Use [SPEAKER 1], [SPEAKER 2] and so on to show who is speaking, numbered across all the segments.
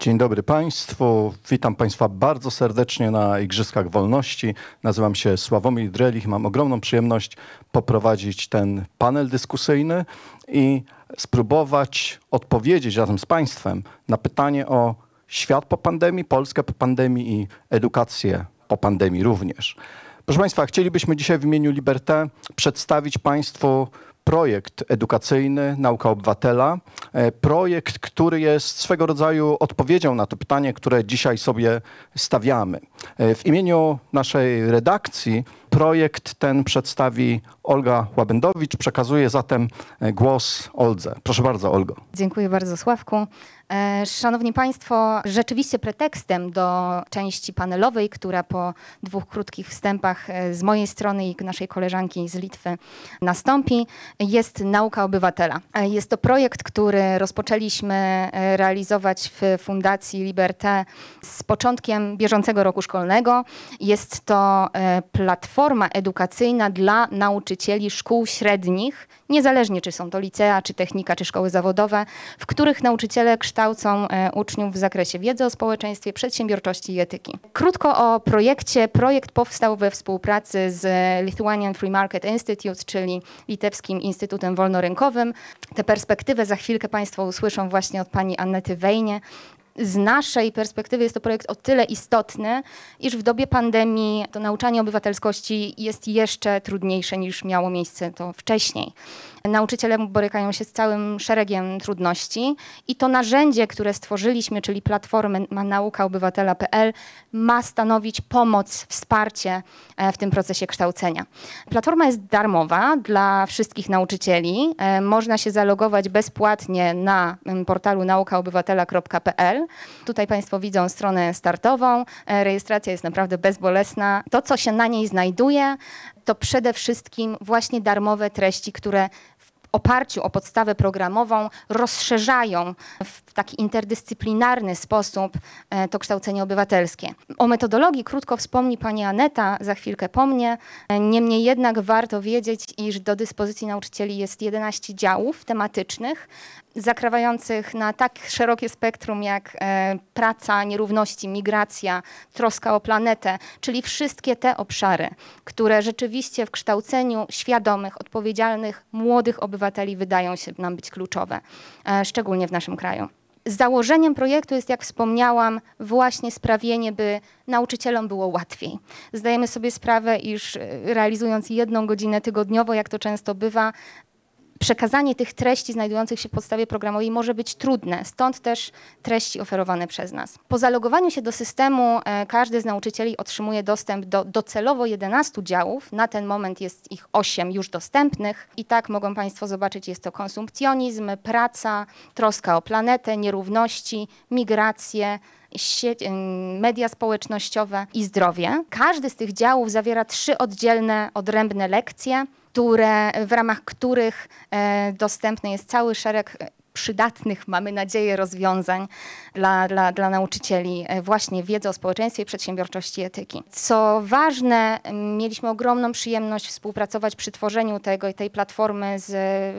[SPEAKER 1] Dzień dobry Państwu. Witam Państwa bardzo serdecznie na Igrzyskach Wolności. Nazywam się Sławomir Drelich. Mam ogromną przyjemność poprowadzić ten panel dyskusyjny i spróbować odpowiedzieć razem z Państwem na pytanie o świat po pandemii, Polskę po pandemii i edukację po pandemii również. Proszę Państwa, chcielibyśmy dzisiaj w imieniu Liberté przedstawić Państwu projekt edukacyjny Nauka Obywatela. E, projekt, który jest swego rodzaju odpowiedzią na to pytanie, które dzisiaj sobie stawiamy. E, w imieniu naszej redakcji projekt ten przedstawi Olga Łabędowicz. Przekazuję zatem e, głos Oldze. Proszę bardzo, Olgo.
[SPEAKER 2] Dziękuję bardzo, Sławku. E, szanowni Państwo, rzeczywiście pretekstem do części panelowej, która po dwóch krótkich wstępach e, z mojej strony i naszej koleżanki z Litwy nastąpi, jest Nauka Obywatela. Jest to projekt, który rozpoczęliśmy realizować w Fundacji Liberté z początkiem bieżącego roku szkolnego. Jest to platforma edukacyjna dla nauczycieli szkół średnich, niezależnie czy są to licea, czy technika, czy szkoły zawodowe, w których nauczyciele kształcą e, uczniów w zakresie wiedzy o społeczeństwie, przedsiębiorczości i etyki. Krótko o projekcie. Projekt powstał we współpracy z Lithuanian Free Market Institute, czyli Litewskim Instytutem Wolnorynkowym. Tę perspektywę za chwilkę Państwo usłyszą właśnie od pani Annety Wejnie, z naszej perspektywy jest to projekt o tyle istotny, iż w dobie pandemii to nauczanie obywatelskości jest jeszcze trudniejsze niż miało miejsce to wcześniej. Nauczyciele borykają się z całym szeregiem trudności i to narzędzie, które stworzyliśmy, czyli platformę naukaobywatela.pl ma stanowić pomoc, wsparcie e, w tym procesie kształcenia. Platforma jest darmowa dla wszystkich nauczycieli. E, można się zalogować bezpłatnie na portalu naukaobywatela.pl. Tutaj Państwo widzą stronę startową. E, rejestracja jest naprawdę bezbolesna. To, co się na niej znajduje, to przede wszystkim właśnie darmowe treści, które oparciu o podstawę programową rozszerzają w taki interdyscyplinarny sposób e, to kształcenie obywatelskie. O metodologii krótko wspomni pani Aneta, za chwilkę po mnie. E, niemniej jednak warto wiedzieć, iż do dyspozycji nauczycieli jest 11 działów tematycznych, zakrawających na tak szerokie spektrum jak e, praca, nierówności, migracja, troska o planetę, czyli wszystkie te obszary, które rzeczywiście w kształceniu świadomych, odpowiedzialnych, młodych obywateli wydają się nam być kluczowe, szczególnie w naszym kraju. Założeniem projektu jest, jak wspomniałam, właśnie sprawienie, by nauczycielom było łatwiej. Zdajemy sobie sprawę, iż e, realizując jedną godzinę tygodniowo, jak to często bywa, przekazanie tych treści znajdujących się w podstawie programowej może być trudne, stąd też treści oferowane przez nas. Po zalogowaniu się do systemu e, każdy z nauczycieli otrzymuje dostęp do docelowo 11 działów. Na ten moment jest ich 8 już dostępnych i tak mogą Państwo zobaczyć, jest to konsumpcjonizm, praca, troska o planetę, nierówności, migracje, media społecznościowe i zdrowie. Każdy z tych działów zawiera trzy oddzielne, odrębne lekcje które, w ramach których e, dostępny jest cały szereg przydatnych, mamy nadzieję, rozwiązań dla, dla, dla nauczycieli e, właśnie wiedzy o społeczeństwie, przedsiębiorczości i etyki. Co ważne, mieliśmy ogromną przyjemność współpracować przy tworzeniu tego, tej platformy z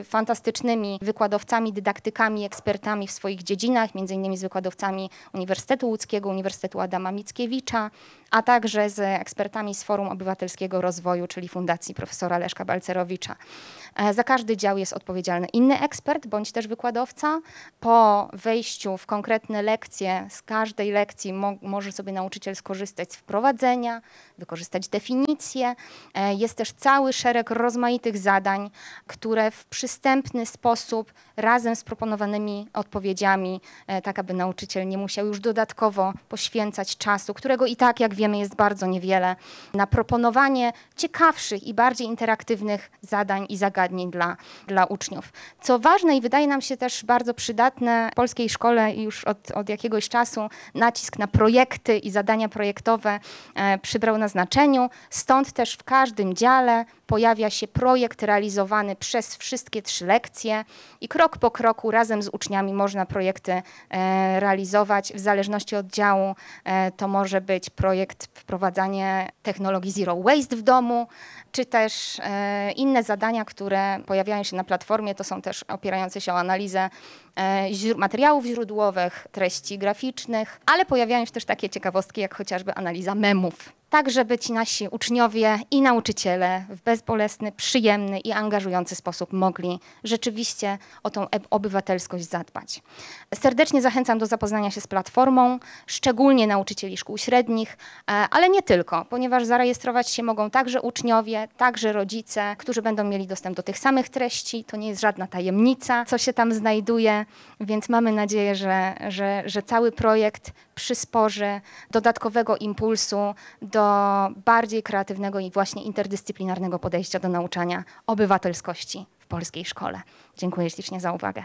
[SPEAKER 2] fantastycznymi wykładowcami, dydaktykami, ekspertami w swoich dziedzinach, między innymi z wykładowcami Uniwersytetu Łódzkiego, Uniwersytetu Adama Mickiewicza, a także z ekspertami z Forum Obywatelskiego Rozwoju, czyli Fundacji profesora Leszka Balcerowicza. E, za każdy dział jest odpowiedzialny inny ekspert bądź też wykładowca. Po wejściu w konkretne lekcje, z każdej lekcji mo może sobie nauczyciel skorzystać z wprowadzenia, wykorzystać definicje. E, jest też cały szereg rozmaitych zadań, które w przystępny sposób razem z proponowanymi odpowiedziami, e, tak aby nauczyciel nie musiał już dodatkowo poświęcać czasu, którego i tak, jak wiemy, jest bardzo niewiele, na proponowanie ciekawszych i bardziej interaktywnych zadań i zagadnień dla, dla uczniów. Co ważne i wydaje nam się też bardzo przydatne w polskiej szkole już od, od jakiegoś czasu nacisk na projekty i zadania projektowe e, przybrał na znaczeniu. Stąd też w każdym dziale pojawia się projekt realizowany przez wszystkie trzy lekcje i krok po kroku razem z uczniami można projekty e, realizować. W zależności od działu e, to może być projekt wprowadzanie technologii Zero Waste w domu, czy też e, inne zadania, które pojawiają się na platformie, to są też opierające się o analizę materiałów źródłowych, treści graficznych, ale pojawiają się też takie ciekawostki, jak chociażby analiza memów. Tak, żeby ci nasi uczniowie i nauczyciele w bezbolesny, przyjemny i angażujący sposób mogli rzeczywiście o tą obywatelskość zadbać. Serdecznie zachęcam do zapoznania się z platformą, szczególnie nauczycieli szkół średnich, e, ale nie tylko, ponieważ zarejestrować się mogą także uczniowie, także rodzice, którzy będą mieli dostęp do tych samych treści. To nie jest żadna tajemnica, co się tam znajduje, więc mamy nadzieję, że, że, że cały projekt przysporzy dodatkowego impulsu do bardziej kreatywnego i właśnie interdyscyplinarnego podejścia do nauczania obywatelskości w polskiej szkole. Dziękuję ślicznie za uwagę.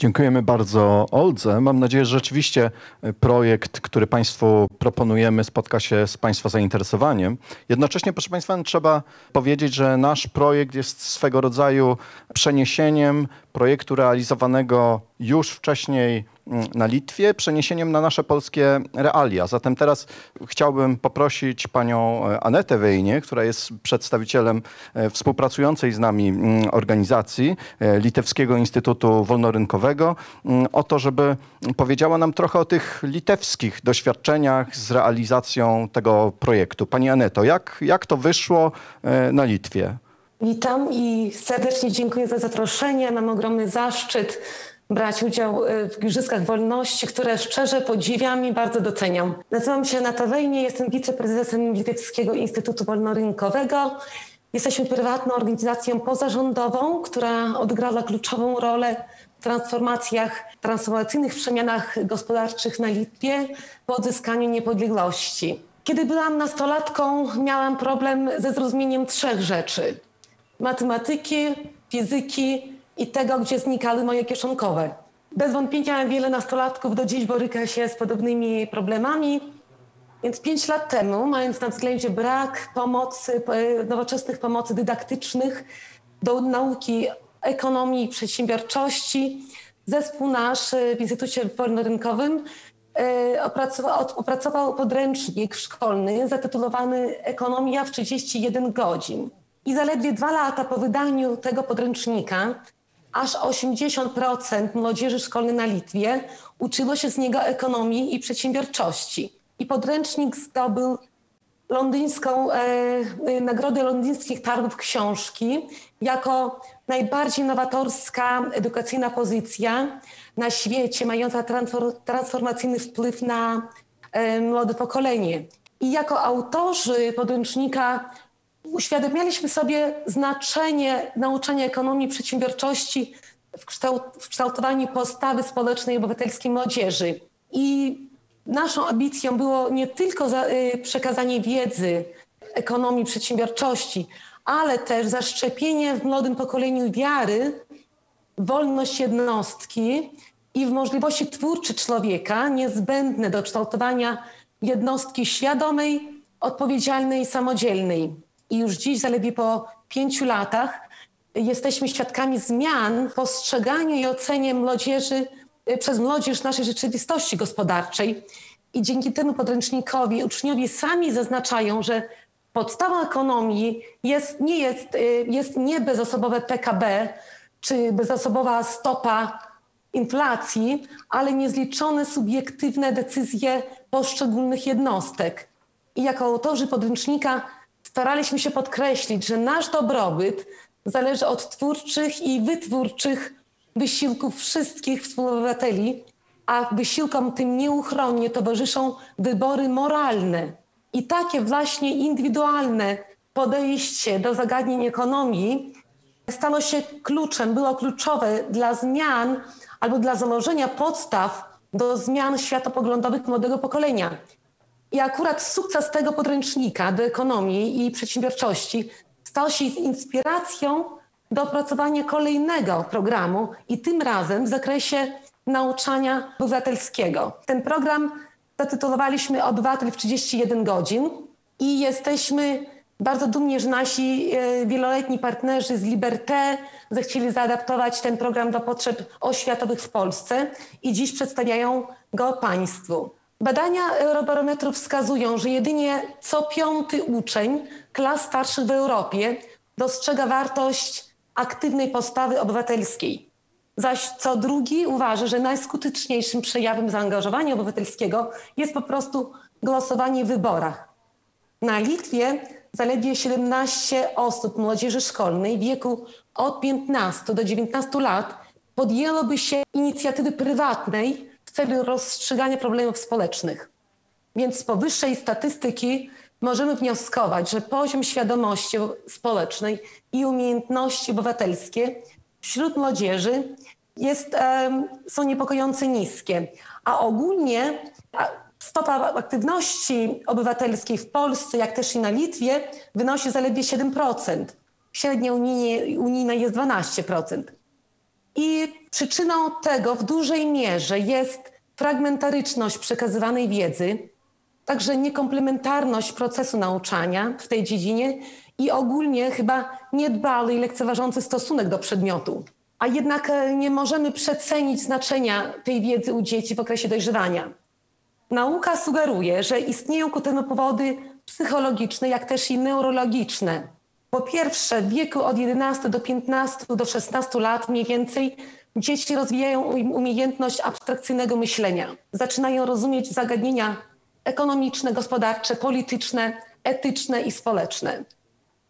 [SPEAKER 1] Dziękujemy bardzo Oldze. Mam nadzieję, że rzeczywiście e, projekt, który Państwu proponujemy, spotka się z Państwa zainteresowaniem. Jednocześnie, proszę Państwa, trzeba powiedzieć, że nasz projekt jest swego rodzaju przeniesieniem projektu realizowanego już wcześniej mm, na Litwie, przeniesieniem na nasze polskie realia. Zatem teraz chciałbym poprosić panią e, Anetę Wejnie, która jest przedstawicielem e, współpracującej z nami mm, organizacji e, Litewskiego Instytutu Wolnorynkowego, mm, o to, żeby powiedziała nam trochę o tych litewskich doświadczeniach z realizacją tego projektu. Pani Aneto, jak, jak to wyszło na Litwie?
[SPEAKER 3] Witam i serdecznie dziękuję za zaproszenie. Mam ogromny zaszczyt brać udział e, w Igrzyskach Wolności, które szczerze podziwiam i bardzo doceniam. Nazywam się Nata Wejnie, jestem wiceprezesem Litewskiego Instytutu Wolnorynkowego. Jesteśmy prywatną organizacją pozarządową, która odgrała kluczową rolę w transformacjach, transformacyjnych przemianach gospodarczych na Litwie po odzyskaniu niepodległości. Kiedy byłam nastolatką, miałam problem ze zrozumieniem trzech rzeczy matematyki, fizyki i tego, gdzie znikały moje kieszonkowe. Bez wątpienia wiele nastolatków do dziś boryka się z podobnymi problemami, więc pięć lat temu, mając na względzie brak pomocy, e, nowoczesnych pomocy dydaktycznych do nauki ekonomii i przedsiębiorczości, zespół nasz e, w Instytucie Wolnorynkowym e, opracował, opracował podręcznik szkolny zatytułowany Ekonomia w 31 godzin. I zaledwie dwa lata po wydaniu tego podręcznika aż 80% młodzieży szkolnej na Litwie uczyło się z niego ekonomii i przedsiębiorczości. I podręcznik zdobył londyńską e, e, Nagrodę Londyńskich Targów Książki jako najbardziej nowatorska edukacyjna pozycja na świecie, mająca transfor- transformacyjny wpływ na e, młode pokolenie. I jako autorzy podręcznika uświadamialiśmy sobie znaczenie nauczania ekonomii przedsiębiorczości w, kształt, w kształtowaniu postawy społecznej i obywatelskiej młodzieży. I naszą ambicją było nie tylko za, y, przekazanie wiedzy ekonomii przedsiębiorczości, ale też zaszczepienie w młodym pokoleniu wiary, w wolność jednostki i w możliwości twórcze człowieka niezbędne do kształtowania jednostki świadomej, odpowiedzialnej i samodzielnej. I już dziś, zaledwie po pięciu latach, jesteśmy świadkami zmian w postrzeganiu i ocenie młodzieży y, przez młodzież naszej rzeczywistości gospodarczej. I dzięki temu podręcznikowi uczniowie sami zaznaczają, że podstawą ekonomii jest, nie jest, y, jest nie bezosobowe PKB czy bezosobowa stopa inflacji, ale niezliczone subiektywne decyzje poszczególnych jednostek. I jako autorzy podręcznika staraliśmy się podkreślić, że nasz dobrobyt zależy od twórczych i wytwórczych wysiłków wszystkich współobywateli, a wysiłkom tym nieuchronnie towarzyszą wybory moralne. I takie właśnie indywidualne podejście do zagadnień ekonomii stało się kluczem, było kluczowe dla zmian albo dla założenia podstaw do zmian światopoglądowych młodego pokolenia. I akurat sukces tego podręcznika do ekonomii i przedsiębiorczości stał się inspiracją do opracowania kolejnego programu i tym razem w zakresie nauczania obywatelskiego. Ten program zatytułowaliśmy Obywatel w 31 godzin i jesteśmy bardzo dumni, że nasi e, wieloletni partnerzy z Liberté zechcieli zaadaptować ten program do potrzeb oświatowych w Polsce i dziś przedstawiają go Państwu. Badania Eurobarometru wskazują, że jedynie co piąty uczeń klas starszych w Europie dostrzega wartość aktywnej postawy obywatelskiej. zaś co drugi uważa, że najskuteczniejszym przejawem zaangażowania obywatelskiego jest po prostu głosowanie w wyborach. Na Litwie zaledwie 17 osób młodzieży szkolnej w wieku od 15 do 19 lat podjęłoby się inicjatywy prywatnej celu rozstrzygania problemów społecznych. Więc z powyższej statystyki możemy wnioskować, że poziom świadomości społecznej i umiejętności obywatelskie wśród młodzieży jest, są niepokojąco niskie. A ogólnie stopa aktywności obywatelskiej w Polsce, jak też i na Litwie, wynosi zaledwie 7%. Średnia unijna jest 12%. I przyczyną tego w dużej mierze jest fragmentaryczność przekazywanej wiedzy, także niekomplementarność procesu nauczania w tej dziedzinie i ogólnie chyba niedbały i lekceważący stosunek do przedmiotu. A jednak e, nie możemy przecenić znaczenia tej wiedzy u dzieci w okresie dojrzewania. Nauka sugeruje, że istnieją ku temu powody psychologiczne, jak też i neurologiczne. Po pierwsze, w wieku od 11 do 15 do 16 lat mniej więcej dzieci rozwijają um- umiejętność abstrakcyjnego myślenia. Zaczynają rozumieć zagadnienia ekonomiczne, gospodarcze, polityczne, etyczne i społeczne.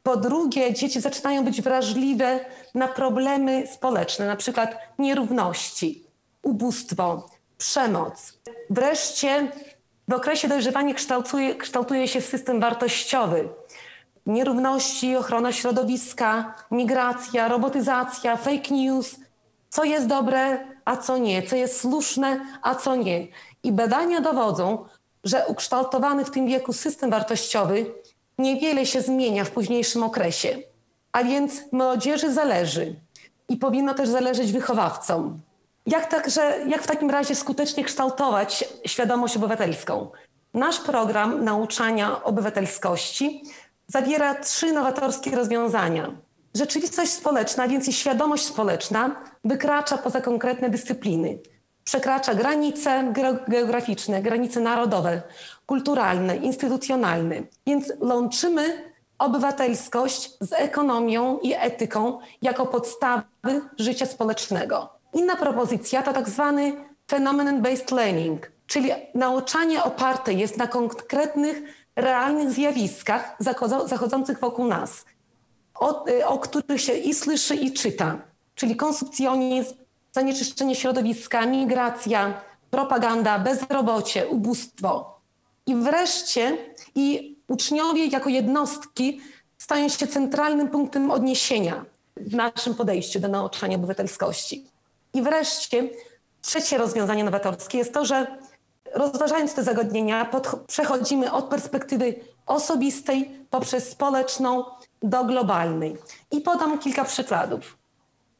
[SPEAKER 3] Po drugie, dzieci zaczynają być wrażliwe na problemy społeczne, na przykład nierówności, ubóstwo, przemoc. Wreszcie w okresie dojrzewania kształtuje, kształtuje się system wartościowy. Nierówności, ochrona środowiska, migracja, robotyzacja, fake news, co jest dobre, a co nie, co jest słuszne, a co nie. I badania dowodzą, że ukształtowany w tym wieku system wartościowy niewiele się zmienia w późniejszym okresie. A więc młodzieży zależy i powinno też zależeć wychowawcom. Jak, także, jak w takim razie skutecznie kształtować świadomość obywatelską? Nasz program nauczania obywatelskości zawiera trzy nowatorskie rozwiązania. Rzeczywistość społeczna, więc i świadomość społeczna wykracza poza konkretne dyscypliny. Przekracza granice geo- geograficzne, granice narodowe, kulturalne, instytucjonalne. Więc łączymy obywatelskość z ekonomią i etyką jako podstawy życia społecznego. Inna propozycja to tak zwany phenomenon-based learning, czyli nauczanie oparte jest na konkretnych, realnych zjawiskach zachodzących wokół nas, o, y, o których się i słyszy, i czyta, czyli konsumpcjonizm, zanieczyszczenie środowiska, migracja, propaganda, bezrobocie, ubóstwo. I wreszcie i uczniowie jako jednostki stają się centralnym punktem odniesienia w naszym podejściu do nauczania obywatelskości. I wreszcie trzecie rozwiązanie nowatorskie jest to, że rozważając te zagadnienia, przechodzimy od perspektywy osobistej poprzez społeczną do globalnej. I podam kilka przykładów.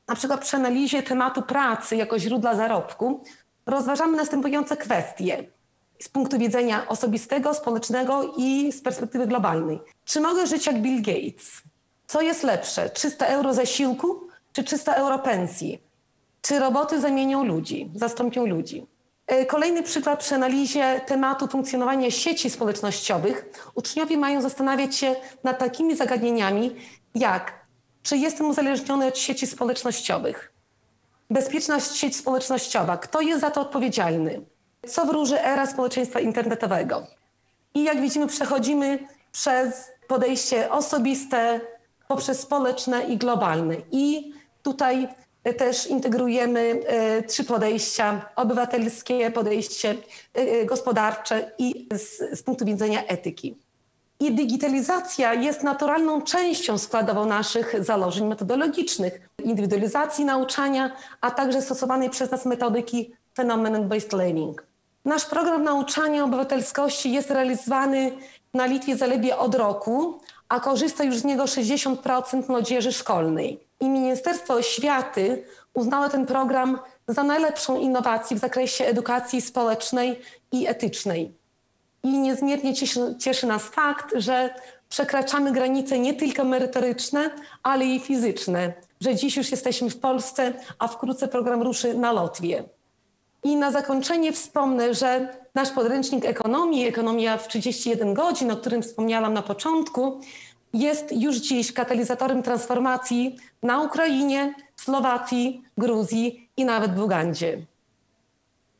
[SPEAKER 3] Na przykład przy analizie tematu pracy jako źródła zarobku rozważamy następujące kwestie z punktu widzenia osobistego, społecznego i z perspektywy globalnej. Czy mogę żyć jak Bill Gates? Co jest lepsze, 300 euro zasiłku czy 300 euro pensji? Czy roboty zamienią ludzi, zastąpią ludzi? E, Kolejny przykład przy analizie tematu funkcjonowania sieci społecznościowych. Uczniowie mają zastanawiać się nad takimi zagadnieniami jak czy jestem uzależniony od sieci społecznościowych? Bezpieczna sieć społecznościowa. Kto jest za to odpowiedzialny? Co wróży era społeczeństwa internetowego? I jak widzimy, przechodzimy przez podejście osobiste, poprzez społeczne i globalne. I tutaj też integrujemy e, trzy podejścia: obywatelskie, podejście e, e, gospodarcze i z, z punktu widzenia etyki. I digitalizacja jest naturalną częścią składową naszych założeń metodologicznych, indywidualizacji nauczania, a także stosowanej przez nas metodyki phenomenon-based learning. Nasz program nauczania obywatelskości jest realizowany na Litwie zaledwie od roku, a korzysta już z niego 60% młodzieży szkolnej. I Ministerstwo Oświaty uznało ten program za najlepszą innowację w zakresie edukacji społecznej i etycznej. I niezmiernie cieszy, cieszy nas fakt, że przekraczamy granice nie tylko merytoryczne, ale i fizyczne, że dziś już jesteśmy w Polsce, a wkrótce program ruszy na Lotwie. I na zakończenie wspomnę, że nasz podręcznik ekonomii, ekonomia w 31 godzin, o którym wspomniałam na początku, jest już dziś katalizatorem transformacji na Ukrainie, Słowacji, Gruzji i nawet w Ugandzie.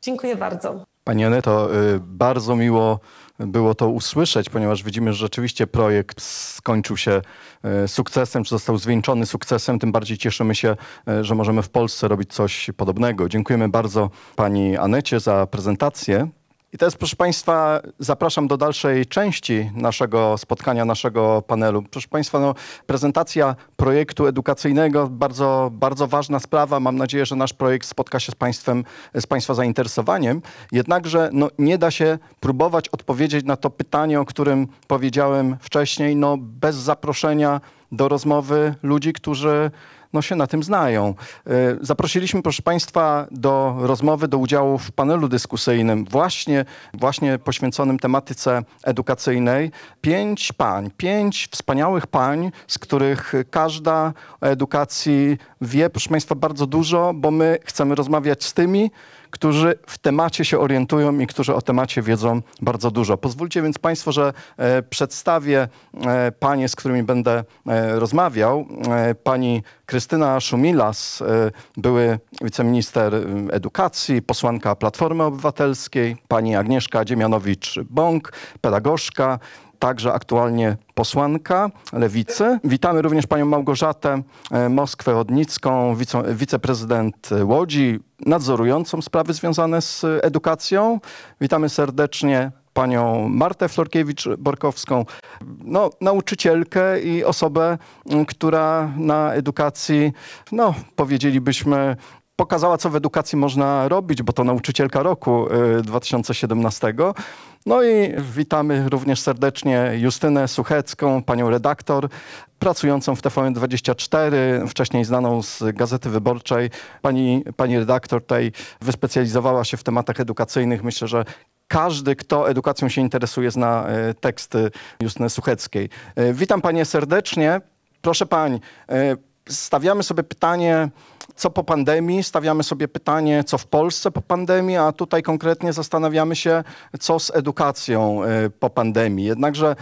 [SPEAKER 3] Dziękuję bardzo.
[SPEAKER 1] Pani Aneto, y, bardzo miło było to usłyszeć, ponieważ widzimy, że rzeczywiście projekt skończył się y, sukcesem, czy został zwieńczony sukcesem. Tym bardziej cieszymy się, y, że możemy w Polsce robić coś podobnego. Dziękujemy bardzo Pani Anecie za prezentację. I teraz, proszę Państwa, zapraszam do dalszej części naszego spotkania, naszego panelu. Proszę Państwa, no, prezentacja projektu edukacyjnego, bardzo, bardzo ważna sprawa. Mam nadzieję, że nasz projekt spotka się z Państwem, z Państwa zainteresowaniem. Jednakże no, nie da się próbować odpowiedzieć na to pytanie, o którym powiedziałem wcześniej, no, bez zaproszenia do rozmowy ludzi, którzy no, się na tym znają. E, Zaprosiliśmy, proszę Państwa, do rozmowy, do udziału w panelu dyskusyjnym, właśnie, właśnie poświęconym tematyce edukacyjnej, pięć pań, pięć wspaniałych pań, z których każda o edukacji wie, proszę Państwa, bardzo dużo, bo my chcemy rozmawiać z tymi, którzy w temacie się orientują i którzy o temacie wiedzą bardzo dużo. Pozwólcie więc Państwo, że e, przedstawię e, panie, z którymi będę e, rozmawiał. Pani Krystyna Szumilas, były wiceminister edukacji, posłanka Platformy Obywatelskiej, pani Agnieszka Dziemianowicz-Bąk, pedagogzka, także aktualnie posłanka Lewicy. Witamy również panią Małgorzatę e, Moskwę-Odnicką, wice, wiceprezydent Łodzi, nadzorującą sprawy związane z edukacją. Witamy serdecznie panią Martę Florkiewicz-Borkowską, no, nauczycielkę i osobę, która na edukacji, no, powiedzielibyśmy, pokazała, co w edukacji można robić, bo to nauczycielka roku y, 2017. No i witamy również serdecznie Justynę Suchecką, panią redaktor, pracującą w TVN24, wcześniej znaną z Gazety Wyborczej. Pani, pani redaktor tutaj wyspecjalizowała się w tematach edukacyjnych. Myślę, że każdy, kto edukacją się interesuje, zna y, teksty Justyny Sucheckiej. Y, Witam panie serdecznie. Proszę pań, y, stawiamy sobie pytanie, co po pandemii, stawiamy sobie pytanie, co w Polsce po pandemii, a tutaj konkretnie zastanawiamy się, co z edukacją y, po pandemii. Jednakże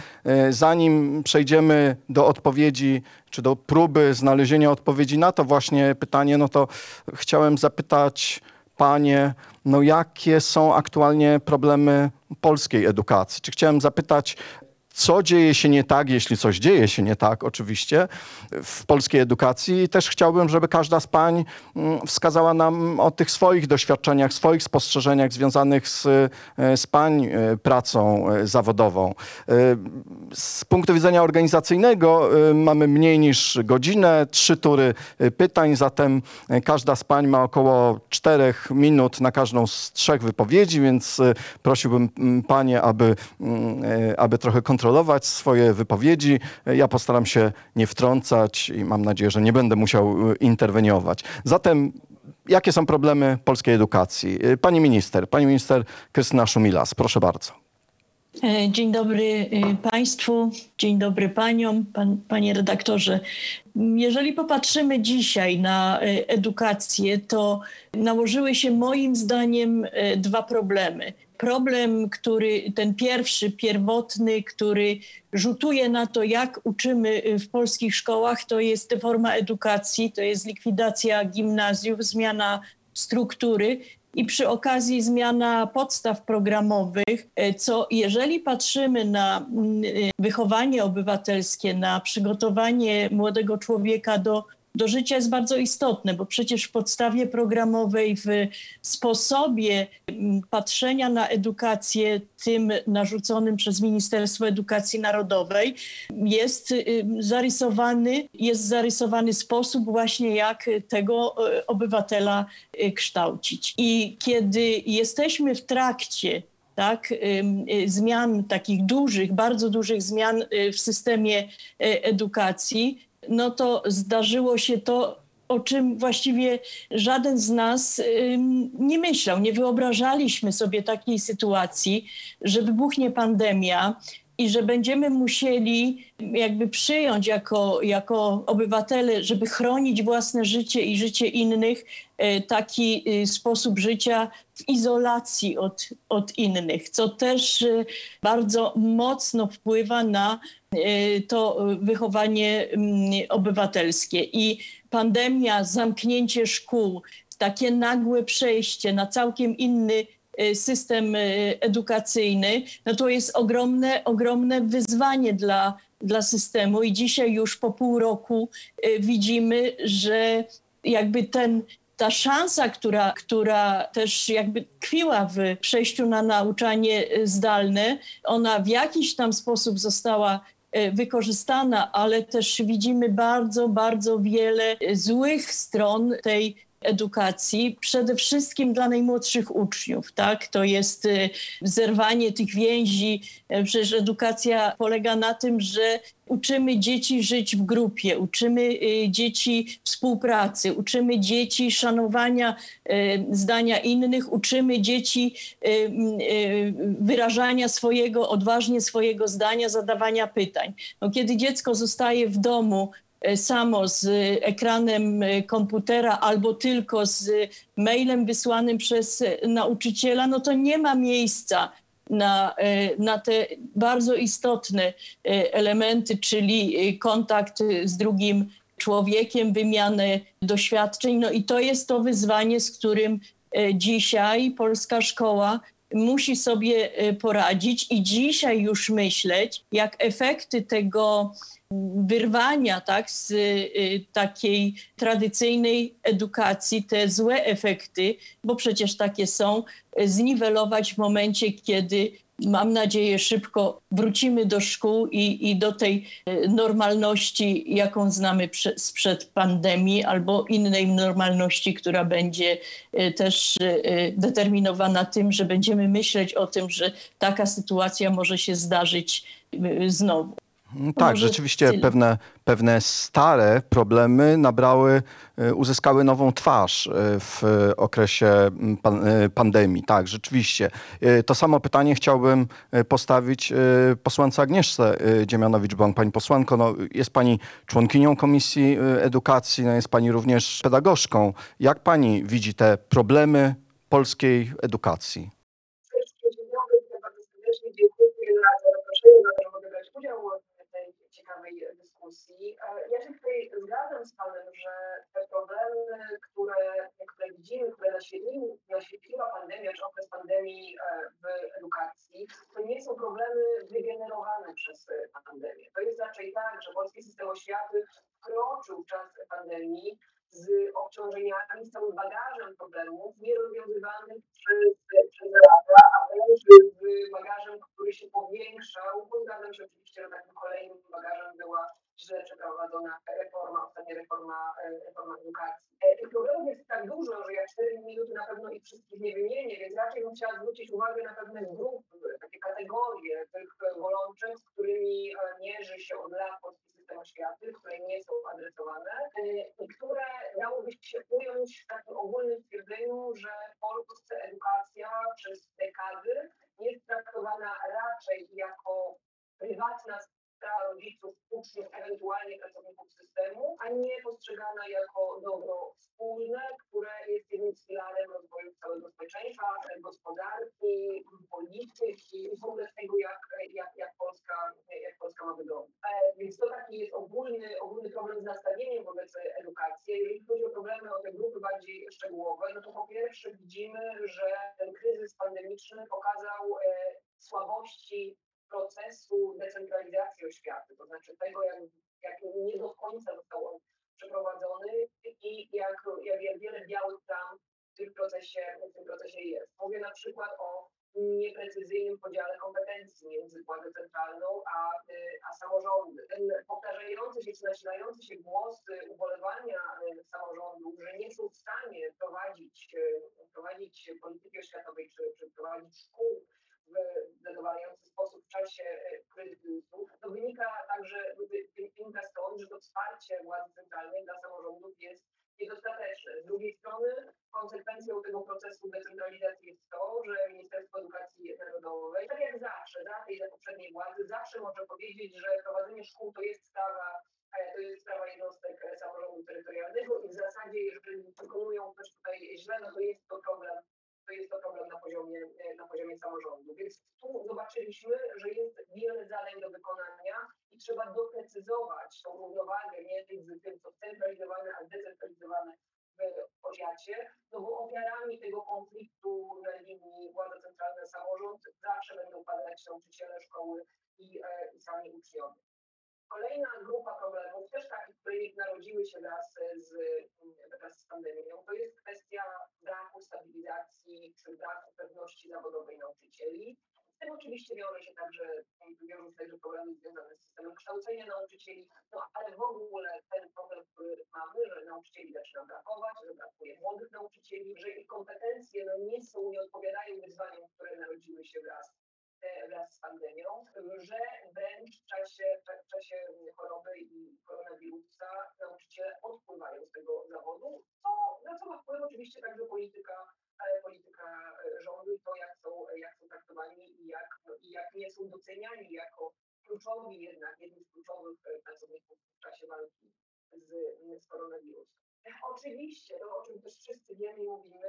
[SPEAKER 1] y, zanim przejdziemy do odpowiedzi, czy do próby znalezienia odpowiedzi na to właśnie pytanie, no to chciałem zapytać panie, no jakie są aktualnie problemy polskiej edukacji? Czy chciałem zapytać, co dzieje się nie tak, jeśli coś dzieje się nie tak, oczywiście, w polskiej edukacji. I też chciałbym, żeby każda z pań mm, wskazała nam o tych swoich doświadczeniach, swoich spostrzeżeniach związanych z, e, z pań e, pracą e, zawodową. Z punktu widzenia organizacyjnego mamy mniej niż godzinę, trzy tury pytań, zatem każda z pań ma około czterech minut na każdą z trzech wypowiedzi, więc prosiłbym mm, panie, aby, mm, aby trochę kontrolować swoje wypowiedzi. Ja postaram się nie wtrącać i mam nadzieję, że nie będę musiał e, interweniować. Zatem jakie są problemy polskiej edukacji? E, Pani minister, pani minister Krystyna Szumilas, proszę bardzo.
[SPEAKER 4] E, Dzień dobry e, Państwu, dzień dobry Paniom, pan, Panie redaktorze. Jeżeli popatrzymy dzisiaj na edukację, to nałożyły się moim zdaniem dwa problemy. Problem, który ten pierwszy, pierwotny, który rzutuje na to, jak uczymy e, w polskich szkołach, to jest forma edukacji, to jest likwidacja gimnazjów, zmiana struktury i przy okazji zmiana podstaw programowych, e, co jeżeli patrzymy na mm, e, wychowanie obywatelskie, na przygotowanie młodego człowieka do, do życia jest bardzo istotne, bo przecież w podstawie programowej, w sposobie mm, patrzenia na edukację, tym narzuconym przez Ministerstwo Edukacji Narodowej, jest y, zarysowany, jest zarysowany sposób właśnie jak tego y, obywatela y, kształcić. I kiedy jesteśmy w trakcie tak, zmian takich dużych, bardzo dużych zmian w systemie edukacji, no to zdarzyło się to, o czym właściwie żaden z nas nie myślał. Nie wyobrażaliśmy sobie takiej sytuacji, że wybuchnie pandemia i że będziemy musieli jakby przyjąć jako, jako obywatele, żeby chronić własne życie i życie innych, e, taki e, sposób życia w izolacji od, od innych, co też e, bardzo mocno wpływa na to wychowanie mm, obywatelskie. I pandemia, zamknięcie szkół, takie nagłe przejście na całkiem inny system e, edukacyjny, no to jest ogromne, ogromne wyzwanie dla, dla systemu. I dzisiaj już po pół roku e, widzimy, że jakby ten, ta szansa, która, która też jakby tkwiła w przejściu na nauczanie e, zdalne, ona w jakiś tam sposób została e, wykorzystana, ale też widzimy bardzo, bardzo wiele e, złych stron tej edukacji, przede wszystkim dla najmłodszych uczniów, tak? To jest y, zerwanie tych więzi. E, Przecież edukacja polega na tym, że uczymy dzieci żyć w grupie, uczymy y, dzieci współpracy, uczymy dzieci szanowania y, zdania innych, uczymy dzieci y, wyrażania swojego, odważnie swojego zdania, zadawania pytań. No, kiedy dziecko zostaje w domu e, samo z ekranem e, komputera albo tylko z mailem wysłanym przez e, nauczyciela, no to nie ma miejsca na, e, na te bardzo istotne e, elementy, czyli e, kontakt z drugim człowiekiem, wymianę doświadczeń. No i to jest to wyzwanie, z którym e, dzisiaj polska szkoła musi sobie e, poradzić i dzisiaj już myśleć, jak efekty tego wyrwania tak, z y, takiej tradycyjnej edukacji, te złe efekty, bo przecież takie są, y, zniwelować w momencie, kiedy mam nadzieję szybko wrócimy do szkół i, i do tej y, normalności, jaką znamy prze, sprzed pandemii, albo innej normalności, która będzie y, też y, y, determinowana tym, że będziemy myśleć o tym, że taka sytuacja może się zdarzyć y, znowu.
[SPEAKER 1] Mm, Tak, rzeczywiście pewne, pewne stare problemy nabrały, y, uzyskały nową twarz y, w okresie mm, pan, y, pandemii. Tak, rzeczywiście. To samo pytanie chciałbym postawić posłance Agnieszce Dziemianowicz-Bąk. Pani posłanko, no, jest Pani członkinią Komisji Edukacji, no, jest Pani również pedagogzką. Jak Pani widzi te problemy polskiej edukacji?
[SPEAKER 5] Dyskusji. Ja się tutaj zgadzam z Panem, że te problemy, które, które widzimy, które naświetliła, naświetliła pandemia, czy okres pandemii e, w edukacji, to nie są problemy wygenerowane przez e, pandemię. To jest raczej tak, że polski system oświaty wkroczył w czas pandemii z obciążeniami, z całym bagażem problemów nierozwiązywanych przez, przez lata, a wręcz z bagażem, który się powiększał, bo zgadzam się oczywiście, że takim kolejnym bagażem była źle przeprowadzona reforma, ostatnia reforma, e, reforma edukacji. E, Tych problemów jest tak dużo, że ja 4 minuty na pewno ich wszystkich nie wymienię, więc raczej bym chciała zwrócić uwagę na pewne grupy, takie kategorie tych bolączek, z którymi e, mierzy się od lat polski system oświaty, które nie są adresowane i które dałoby się ująć w takim ogólnym stwierdzeniu, że w Polsce edukacja przez dekady jest traktowana raczej jako prywatna sprawa rodziców, uczniów, ewentualnie pracowników systemu, a nie postrzegana jako dobro wspólne, które jest jednym z filarem rozwoju całego społeczeństwa, gospodarki, polityki i w ogóle tego, jak, jak, jak, Polska, jak Polska ma wyglądać. E, Więc to taki jest ogólny, ogólny problem z nastawieniem wobec edukacji. Jeżeli chodzi o problemy, o te grupy bardziej szczegółowe, no to po pierwsze widzimy, że ten kryzys pandemiczny pokazał e, słabości procesu decentralizacji oświaty, to znaczy tego, jak, jak nie do końca został on przeprowadzony i jak, jak, jak wiele białych plam w tym procesie, w tym procesie jest. Mówię na przykład o nieprecyzyjnym podziale kompetencji między władzą centralną a, a samorządy. Ten powtarzający się, czy nasilający się głos ubolewania y, samorządów, że nie są w stanie prowadzić, y, prowadzić polityki oświatowej, czy, czy prowadzić szkół w zadowalający sposób w czasie e, kryzysu, to wynika także wy- wynika stąd, że to wsparcie władzy centralnej dla samorządów jest niedostateczne. Z drugiej strony konsekwencją tego procesu decentralizacji jest to, że Ministerstwo Edukacji Narodowej, tak jak zawsze, za tej, za poprzedniej władzy, zawsze może powiedzieć, że prowadzenie szkół to jest sprawa e, to jest sprawa jednostek e, samorządu terytorialnego i w zasadzie, jeżeli wykonują coś tutaj źle, no to jest to problem to jest to problem na poziomie, e, na poziomie samorządu. Więc tu zobaczyliśmy, że jest wiele zadań do wykonania i trzeba doprecyzować tą równowagę między tym, co centralizowane, a zdecentralizowane w powiacie, no bo ofiarami tego konfliktu na linii władza centralna samorząd zawsze będą padać nauczyciele szkoły i, e, i sami uczniowie. Kolejna grupa problemów, też takich, które narodziły się wraz z, wraz z pandemią, to jest kwestia braku stabilizacji czy braku pewności zawodowej nauczycieli. Z tym oczywiście wiąże się także, wiążą się także problemy związane z systemem kształcenia nauczycieli, no ale w ogóle ten problem, który mamy, że nauczycieli zaczyna brakować, że brakuje młodych nauczycieli, że ich kompetencje no, nie są, nie odpowiadają wyzwaniom, które narodziły się wraz e, wraz z pandemią, że wręcz w czasie, w czasie choroby i koronawirusa nauczyciele odpływają z tego zawodu, co, na co ma wpływ oczywiście także polityka, e, polityka e, rządu i to, jak są, jak są traktowani i jak, i jak nie są doceniani jako kluczowi jednak, jedni z kluczowych e, pracowników w czasie walki z, z koronawirusem. Oczywiście, to o czym też wszyscy wiemy i mówimy,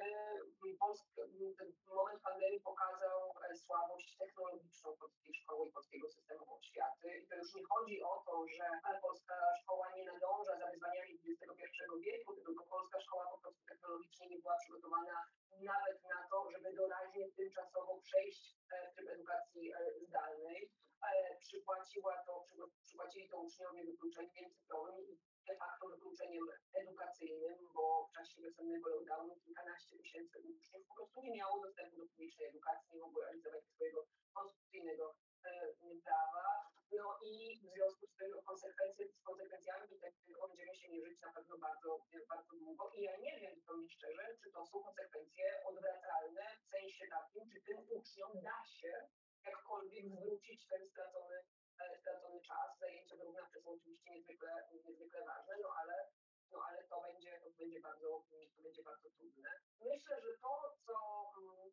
[SPEAKER 5] Polska, ten moment pandemii pokazał e, słabość technologiczną polskiej szkoły i polskiego systemu oświaty. I to już nie chodzi o to, że polska szkoła nie nadąża za wyzwaniami XXI wieku, tylko polska szkoła po prostu technologicznie nie była przygotowana nawet na to, żeby doraźnie tymczasowo przejść e, w tryb edukacji e, zdalnej. E, Przypłaciła to, przypła- przypłacili to uczniowie wykluczeniem cyfrowym i de facto wykluczeniem edukacyjnym, bo w czasie wiosennego lockdownu kilkanaście tysięcy uczniów po prostu nie miało dostępu do publicznej edukacji, nie mogło realizować swojego konstytucyjnego e, prawa. No i w związku z tym konsekwencje, z konsekwencjami tego będziemy się mierzyć na pewno bardzo, bardzo długo. I ja nie wiem, to mi szczerze, czy to są konsekwencje odwracalne w sensie takim, czy tym uczniom da się jakkolwiek zwrócić ten stracony, e, stracony czas. Zajęcia wyrównawcze są oczywiście niezwykle, niezwykle ważne, no ale, no ale to będzie, to będzie bardzo, to będzie bardzo trudne. Myślę, że to, co,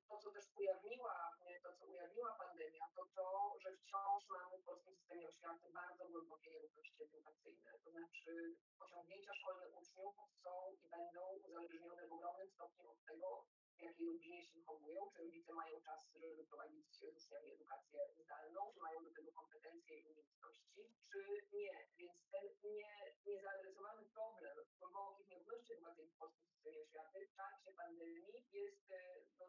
[SPEAKER 5] to, co też ujawniła, to, co ujawniła pandemia, to to, że wciąż mamy w polskim systemie oświaty bardzo głębokie nierówności edukacyjne. To znaczy osiągnięcia szkolne uczniów są i będą uzależnione w ogromnym stopniu od tego, jakiej rodzinie się wychowują, czy rodzice mają czas, żeby prowadzić edukację zdalną, czy mają do tego kompetencje i umiejętności, czy nie. Więc ten nie, niezaadresowany problem głębokich nierówności edukacyjnych w polskim systemie oświaty w czasie pandemii jest, e, no,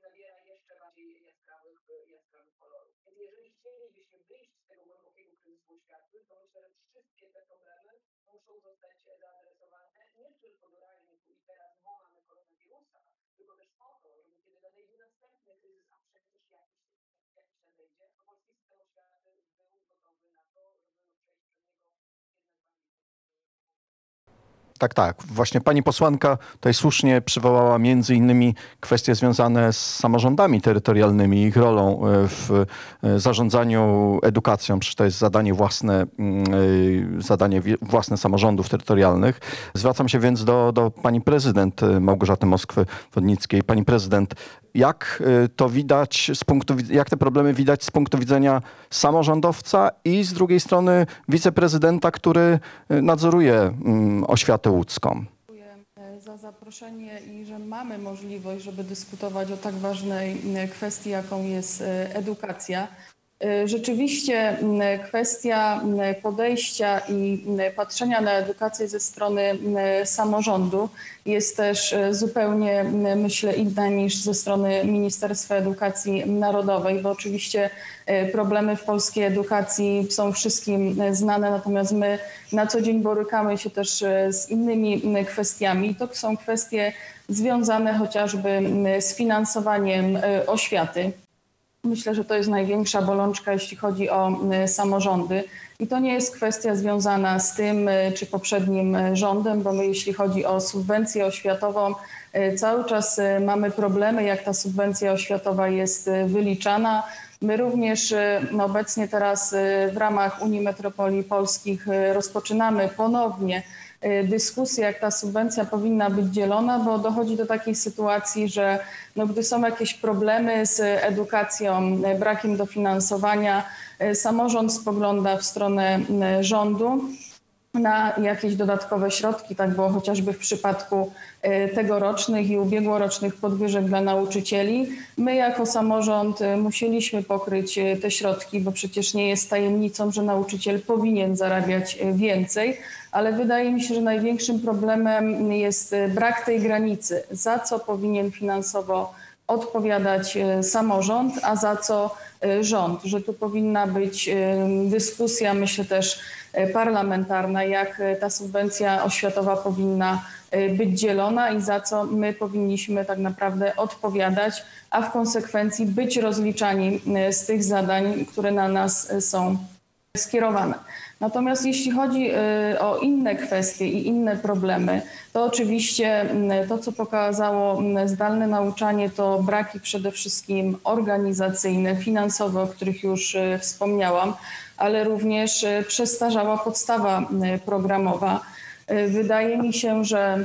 [SPEAKER 5] nabiera jeszcze bardziej jaskrawych, e, jaskrawych kolorów. Więc jeżeli chcielibyśmy wyjść z tego głębokiego kryzysu oświaty, to myślę, że wszystkie te problemy muszą zostać zaadresowane nie tylko doraźnie tu i teraz, bo mamy koronawirusa, tylko też po to, żeby kiedy nadejdzie następny kryzys, a przecież jakiś, jakiś nadejdzie, to polski system oświaty był gotowy na to, żeby no, przejść przez niego jednak bardziej
[SPEAKER 1] Tak, tak. Właśnie pani posłanka tutaj słusznie przywołała między innymi kwestie związane z samorządami terytorialnymi, ich rolą e, w e, zarządzaniu edukacją. Przecież to jest zadanie własne, mm, e, zadanie własne samorządów terytorialnych. Zwracam się więc do, do pani prezydent Małgorzaty Moskwy-Wodnickiej. Pani prezydent, jak e, to widać z punktu, jak te problemy widać z punktu widzenia samorządowca i z drugiej strony wiceprezydenta, który e, nadzoruje mm, oświatę łódzką?
[SPEAKER 6] E, za zaproszenie i że mamy możliwość, żeby dyskutować o tak ważnej kwestii, jaką jest edukacja. E, Rzeczywiście m, kwestia m, podejścia i patrzenia na edukację ze strony samorządu jest też zupełnie, myślę, inna niż ze strony Ministerstwa Edukacji Narodowej, bo oczywiście problemy w polskiej edukacji są wszystkim znane, natomiast my na co dzień borykamy się też z innymi kwestiami. To są kwestie związane chociażby z finansowaniem oświaty. Myślę, że to jest największa bolączka, jeśli chodzi o samorządy. I to nie jest kwestia związana z tym e, czy poprzednim e, rządem, bo my, jeśli chodzi o subwencję oświatową, e, cały czas mamy problemy, jak ta subwencja oświatowa jest wyliczana. My również obecnie teraz w ramach Unii Metropolii Polskich rozpoczynamy ponownie dyskusję, jak ta subwencja powinna być dzielona, bo dochodzi do takiej sytuacji, że no, gdy są jakieś problemy z edukacją, e, brakiem dofinansowania, e, samorząd spogląda w stronę rządu na jakieś dodatkowe środki. Tak było chociażby w przypadku tegorocznych i ubiegłorocznych podwyżek dla nauczycieli. My jako samorząd musieliśmy pokryć te środki, bo przecież nie jest tajemnicą, że nauczyciel powinien zarabiać więcej, ale wydaje mi się, że największym problemem jest e, brak tej granicy, za co powinien finansowo odpowiadać e, samorząd, a za co e, rząd, że tu powinna być dyskusja, myślę też parlamentarna, jak ta subwencja oświatowa powinna być dzielona i za co my powinniśmy tak naprawdę odpowiadać, a w konsekwencji być rozliczani z tych zadań, które na nas są skierowane. Natomiast jeśli chodzi y, o inne kwestie i inne problemy, to oczywiście mm, to, co pokazało mm, zdalne nauczanie, to braki przede wszystkim organizacyjne, finansowe, o których już y, wspomniałam, ale również y, przestarzała podstawa programowa. Wydaje mi się, że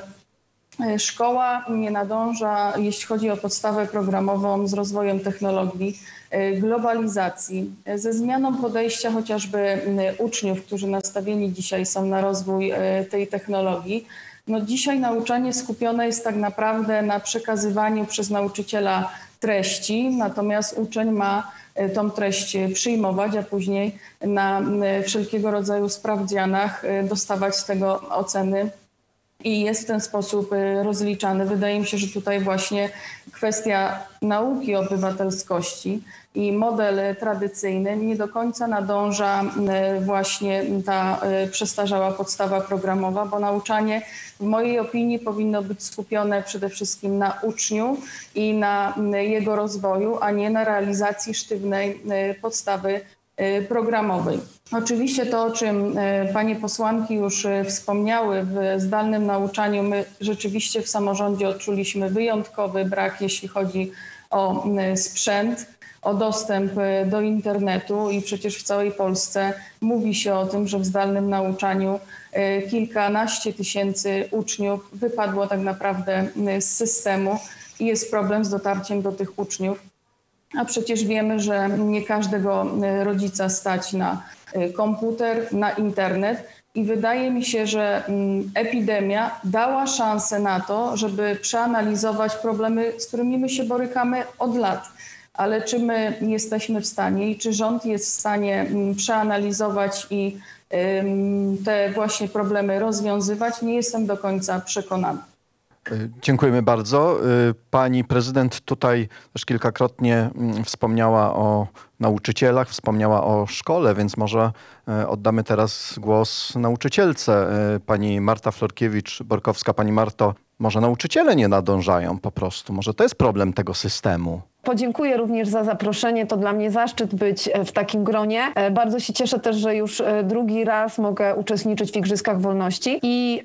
[SPEAKER 6] Szkoła nie nadąża, jeśli chodzi o podstawę programową, z rozwojem technologii, y, globalizacji, y, ze zmianą podejścia chociażby uczniów, którzy nastawieni dzisiaj są na rozwój tej technologii. No dzisiaj nauczanie skupione jest tak naprawdę na przekazywaniu przez nauczyciela treści, natomiast uczeń ma tą treść przyjmować, a później na wszelkiego rodzaju sprawdzianach dostawać z tego oceny i jest w ten sposób y, rozliczany. Wydaje mi się, że tutaj właśnie kwestia nauki obywatelskości i model tradycyjny nie do końca nadąża y, właśnie ta y, przestarzała podstawa programowa, bo nauczanie w mojej opinii powinno być skupione przede wszystkim na uczniu i na jego rozwoju, a nie na realizacji sztywnej podstawy programowej. Oczywiście to, o czym y, panie posłanki już y, wspomniały, w zdalnym nauczaniu my rzeczywiście w samorządzie odczuliśmy wyjątkowy brak, jeśli chodzi o y, sprzęt, o dostęp y, do internetu i przecież w całej Polsce mówi się o tym, że w zdalnym nauczaniu y, kilkanaście tysięcy uczniów wypadło tak naprawdę y, z systemu i jest problem z dotarciem do tych uczniów. A przecież wiemy, że nie każdego y, rodzica stać na y, komputer, na internet. I wydaje mi się, że mm, epidemia dała szansę na to, żeby przeanalizować problemy, z którymi my się borykamy od lat. Ale czy my jesteśmy w stanie i czy rząd jest w stanie mm, przeanalizować i te właśnie problemy rozwiązywać, nie jestem do końca przekonana.
[SPEAKER 1] Y, Dziękujemy bardzo. Y, Pani prezydent tutaj też kilkakrotnie mm, wspomniała o nauczycielach, wspomniała o szkole, więc może y, oddamy teraz głos nauczycielce. Pani Marta Florkiewicz-Borkowska. Pani Marto, może nauczyciele nie nadążają po prostu? Może to jest problem tego systemu?
[SPEAKER 7] Podziękuję również za zaproszenie. To dla mnie zaszczyt być e, w takim gronie. E, Bardzo się cieszę też, że już e, drugi raz mogę uczestniczyć w Igrzyskach Wolności. I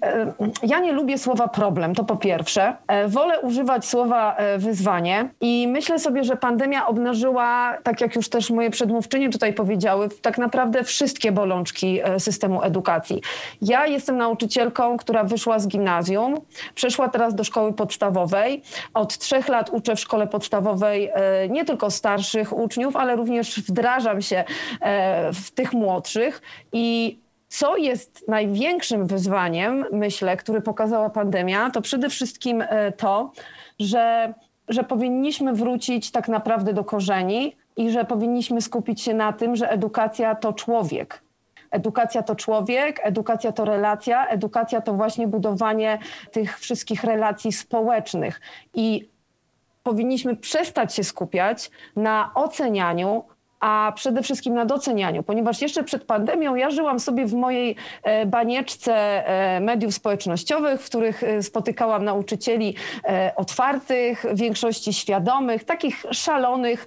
[SPEAKER 7] ja nie lubię słowa problem, to po pierwsze. Wolę używać słowa wyzwanie i myślę sobie, że pandemia obnażyła, tak jak już też moje przedmówczynie tutaj powiedziały, tak naprawdę wszystkie bolączki systemu edukacji. Ja jestem nauczycielką, która wyszła z gimnazjum, przeszła teraz do szkoły podstawowej. Od trzech lat uczę w szkole podstawowej nie tylko starszych uczniów, ale również wdrażam się e, w tych młodszych i co jest największym wyzwaniem, myślę, który pokazała pandemia, to przede wszystkim e, to, że, że powinniśmy wrócić tak naprawdę do korzeni i że powinniśmy skupić się na tym, że edukacja to człowiek. Edukacja to człowiek, edukacja to relacja, edukacja to właśnie budowanie tych wszystkich relacji społecznych. I powinniśmy przestać się skupiać na ocenianiu, a przede wszystkim na docenianiu, ponieważ jeszcze przed pandemią ja żyłam sobie w mojej e, banieczce e, mediów społecznościowych, w których e, spotykałam nauczycieli otwartych, w większości świadomych, takich szalonych,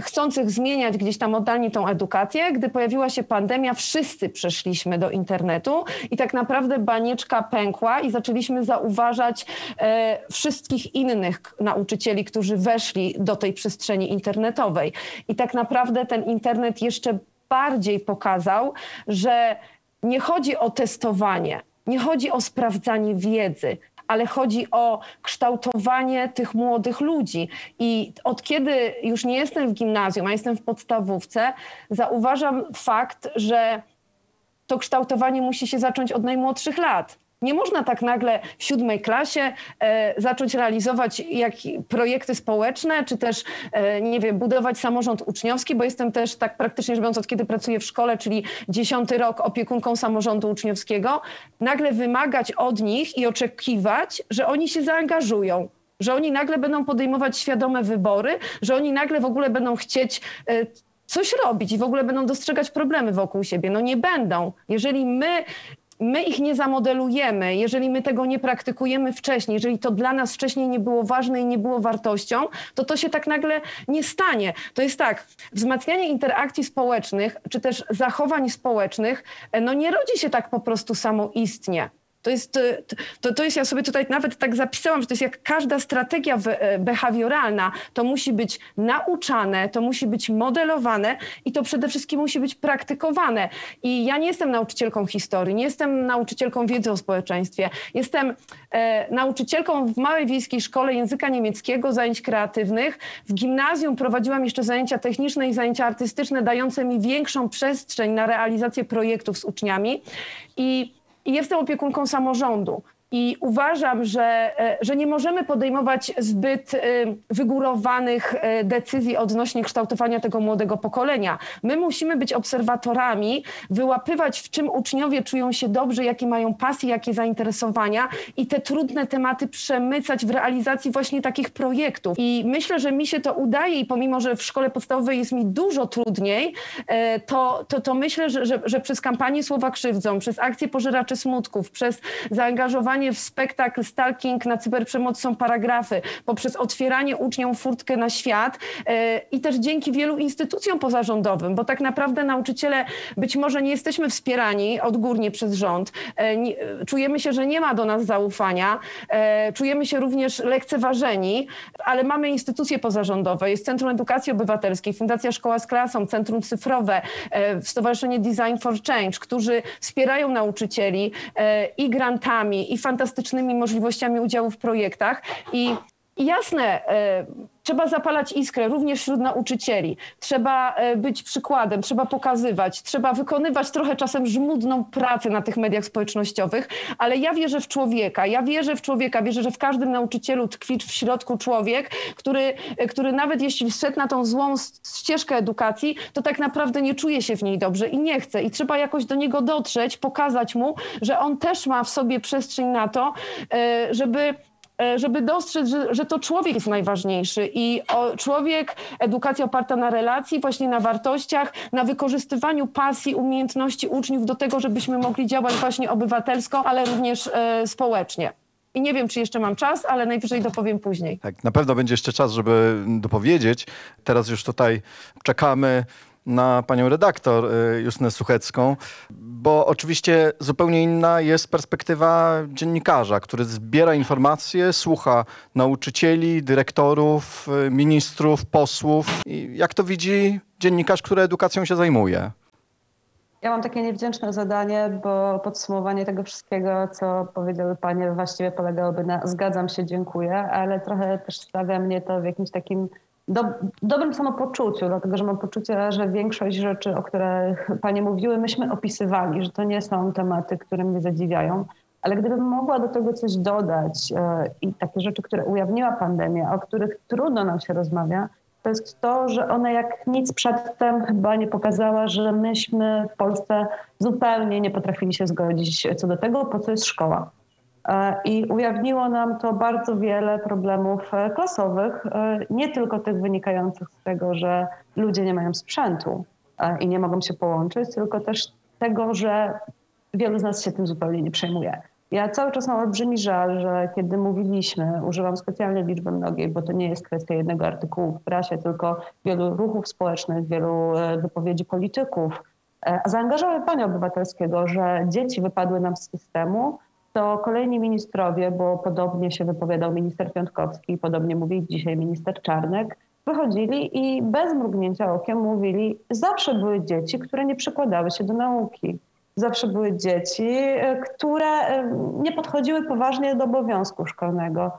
[SPEAKER 7] chcących zmieniać gdzieś tam oddalnie tą edukację. Gdy pojawiła się pandemia, wszyscy przeszliśmy do internetu i tak naprawdę banieczka pękła i zaczęliśmy zauważać wszystkich innych nauczycieli, którzy weszli do tej przestrzeni internetowej. I tak naprawdę ten internet jeszcze bardziej pokazał, że nie chodzi o testowanie, nie chodzi o sprawdzanie wiedzy, ale chodzi o kształtowanie tych młodych ludzi. I od kiedy już nie jestem w gimnazjum, a jestem w podstawówce, zauważam fakt, że to kształtowanie musi się zacząć od najmłodszych lat. Nie można tak nagle w siódmej klasie e, zacząć realizować jak, projekty społeczne, czy też, e, nie wiem, budować samorząd uczniowski, bo jestem też tak praktycznie rzecz biorąc od kiedy pracuję w szkole, czyli dziesiąty rok opiekunką samorządu uczniowskiego, nagle wymagać od nich i oczekiwać, że oni się zaangażują. Że oni nagle będą podejmować świadome wybory, że oni nagle w ogóle będą chcieć e, coś robić i w ogóle będą dostrzegać problemy wokół siebie. No nie będą. Jeżeli my my ich nie zamodelujemy, jeżeli my tego nie praktykujemy wcześniej, jeżeli to dla nas wcześniej nie było ważne i nie było wartością, to to się tak nagle nie stanie. To jest tak, wzmacnianie interakcji społecznych, czy też zachowań społecznych, e, no nie rodzi się tak po prostu samoistnie. To jest, e, to, to jest, ja sobie tutaj nawet tak zapisałam, że to jest jak każda strategia e, behawioralna. To musi być nauczane, to musi być modelowane i to przede wszystkim musi być praktykowane. I ja nie jestem nauczycielką historii, nie jestem nauczycielką wiedzy o społeczeństwie. Jestem e, nauczycielką w małej wiejskiej szkole języka niemieckiego, zajęć kreatywnych. W gimnazjum prowadziłam jeszcze zajęcia techniczne i zajęcia artystyczne, dające mi większą przestrzeń na realizację projektów z uczniami. I i jestem opiekunką samorządu. I uważam, że, e, że nie możemy podejmować zbyt e, wygórowanych e, decyzji odnośnie kształtowania tego młodego pokolenia. My musimy być obserwatorami, wyłapywać, w czym uczniowie czują się dobrze, jakie mają pasje, jakie zainteresowania i te trudne tematy przemycać w realizacji właśnie takich projektów. I myślę, że mi się to udaje i pomimo, że w szkole podstawowej jest mi dużo trudniej, to, to, to myślę, że, że, że przez kampanię Słowa Krzywdzą, przez akcję Pożeraczy Smutków, przez zaangażowanie w spektakl Stalking na cyberprzemoc są paragrafy, poprzez otwieranie uczniom furtkę na świat e, i też dzięki wielu instytucjom pozarządowym, bo tak naprawdę nauczyciele być może nie jesteśmy wspierani odgórnie przez rząd, e, czujemy się, że nie ma do nas zaufania, e, czujemy się również lekceważeni, ale mamy instytucje pozarządowe, jest Centrum Edukacji Obywatelskiej, Fundacja Szkoła z Klasą, Centrum Cyfrowe, Stowarzyszenie Design for Change, którzy wspierają nauczycieli i grantami, i fantastycznymi możliwościami udziału w projektach. I, i jasne, e, trzeba zapalać iskrę również wśród nauczycieli. Trzeba e, być przykładem, trzeba pokazywać, trzeba wykonywać trochę czasem żmudną pracę na tych mediach społecznościowych, ale ja wierzę w człowieka, ja wierzę w człowieka, wierzę, że w każdym nauczycielu tkwi w środku człowiek, który, e, który nawet jeśli wszedł na tą złą ścieżkę edukacji, to tak naprawdę nie czuje się w niej dobrze i nie chce. I trzeba jakoś do niego dotrzeć, pokazać mu, że on też ma w sobie przestrzeń na to, e, żeby żeby dostrzec, że, że to człowiek jest najważniejszy i o, człowiek, edukacja oparta na relacji, właśnie na wartościach, na wykorzystywaniu pasji, umiejętności uczniów do tego, żebyśmy mogli działać właśnie obywatelsko, ale również e, społecznie. I nie wiem, czy jeszcze mam czas, ale najwyżej dopowiem później.
[SPEAKER 1] Tak, na pewno będzie jeszcze czas, żeby dopowiedzieć. Teraz już tutaj czekamy na panią redaktor y, Justynę Suchecką, bo oczywiście zupełnie inna jest perspektywa dziennikarza, który zbiera informacje, słucha nauczycieli, dyrektorów, y, ministrów, posłów. I jak to widzi dziennikarz, który edukacją się zajmuje?
[SPEAKER 8] Ja mam takie niewdzięczne zadanie, bo podsumowanie tego wszystkiego, co powiedziały panie, właściwie polegałoby na zgadzam się, dziękuję, ale trochę też stawia mnie to w jakimś takim do, dobrym samopoczuciu, dlatego że mam poczucie, że większość rzeczy, o których panie mówiły, myśmy opisywali, że to nie są tematy, które mnie zadziwiają. Ale gdybym mogła do tego coś dodać e, i takie rzeczy, które ujawniła pandemia, o których trudno nam się rozmawia, to jest to, że ona jak nic przedtem chyba nie pokazała, że myśmy w Polsce zupełnie nie potrafili się zgodzić co do tego, po co jest szkoła. E, I ujawniło nam to bardzo wiele problemów e, klasowych, e, nie tylko tych wynikających z tego, że ludzie nie mają sprzętu i nie mogą się połączyć, tylko też tego, że wielu z nas się tym zupełnie nie przejmuje. Ja cały czas mam olbrzymi żal, że kiedy mówiliśmy, używam specjalnej liczby mnogiej, bo to nie jest kwestia jednego artykułu w prasie, tylko wielu ruchów społecznych, wielu wypowiedzi polityków, a zaangażowania obywatelskiego, że dzieci wypadły nam z systemu, to kolejni ministrowie, bo podobnie się wypowiadał minister Piątkowski, podobnie mówi dzisiaj minister Czarnek, wychodzili i bez mrugnięcia okiem mówili, zawsze były dzieci, które nie przykładały się do nauki. Zawsze były dzieci, e, które e, nie podchodziły poważnie do obowiązku szkolnego.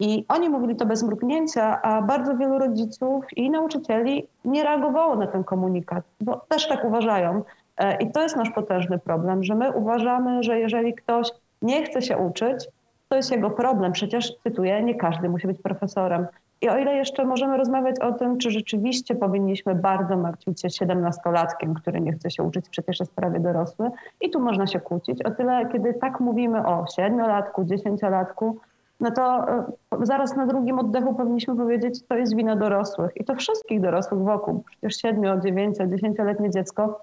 [SPEAKER 8] I oni mówili to bez mrugnięcia, a bardzo wielu rodziców i nauczycieli nie reagowało na ten komunikat, bo też tak uważają. E, I to jest nasz potężny problem, że my uważamy, że jeżeli ktoś nie chce się uczyć, to jest jego problem. Przecież, cytuję, nie każdy musi być profesorem. I o ile jeszcze możemy rozmawiać o tym, czy rzeczywiście powinniśmy bardzo martwić się siedemnastolatkiem, który nie chce się uczyć, przecież jest prawie dorosły, i tu można się kłócić, o tyle, kiedy tak mówimy o siedmiolatku, dziesięciolatku, no to e, zaraz na drugim oddechu powinniśmy powiedzieć, to jest wina dorosłych i to wszystkich dorosłych wokół. Przecież siedmiu, dziewięcio, dziesięcioletnie dziecko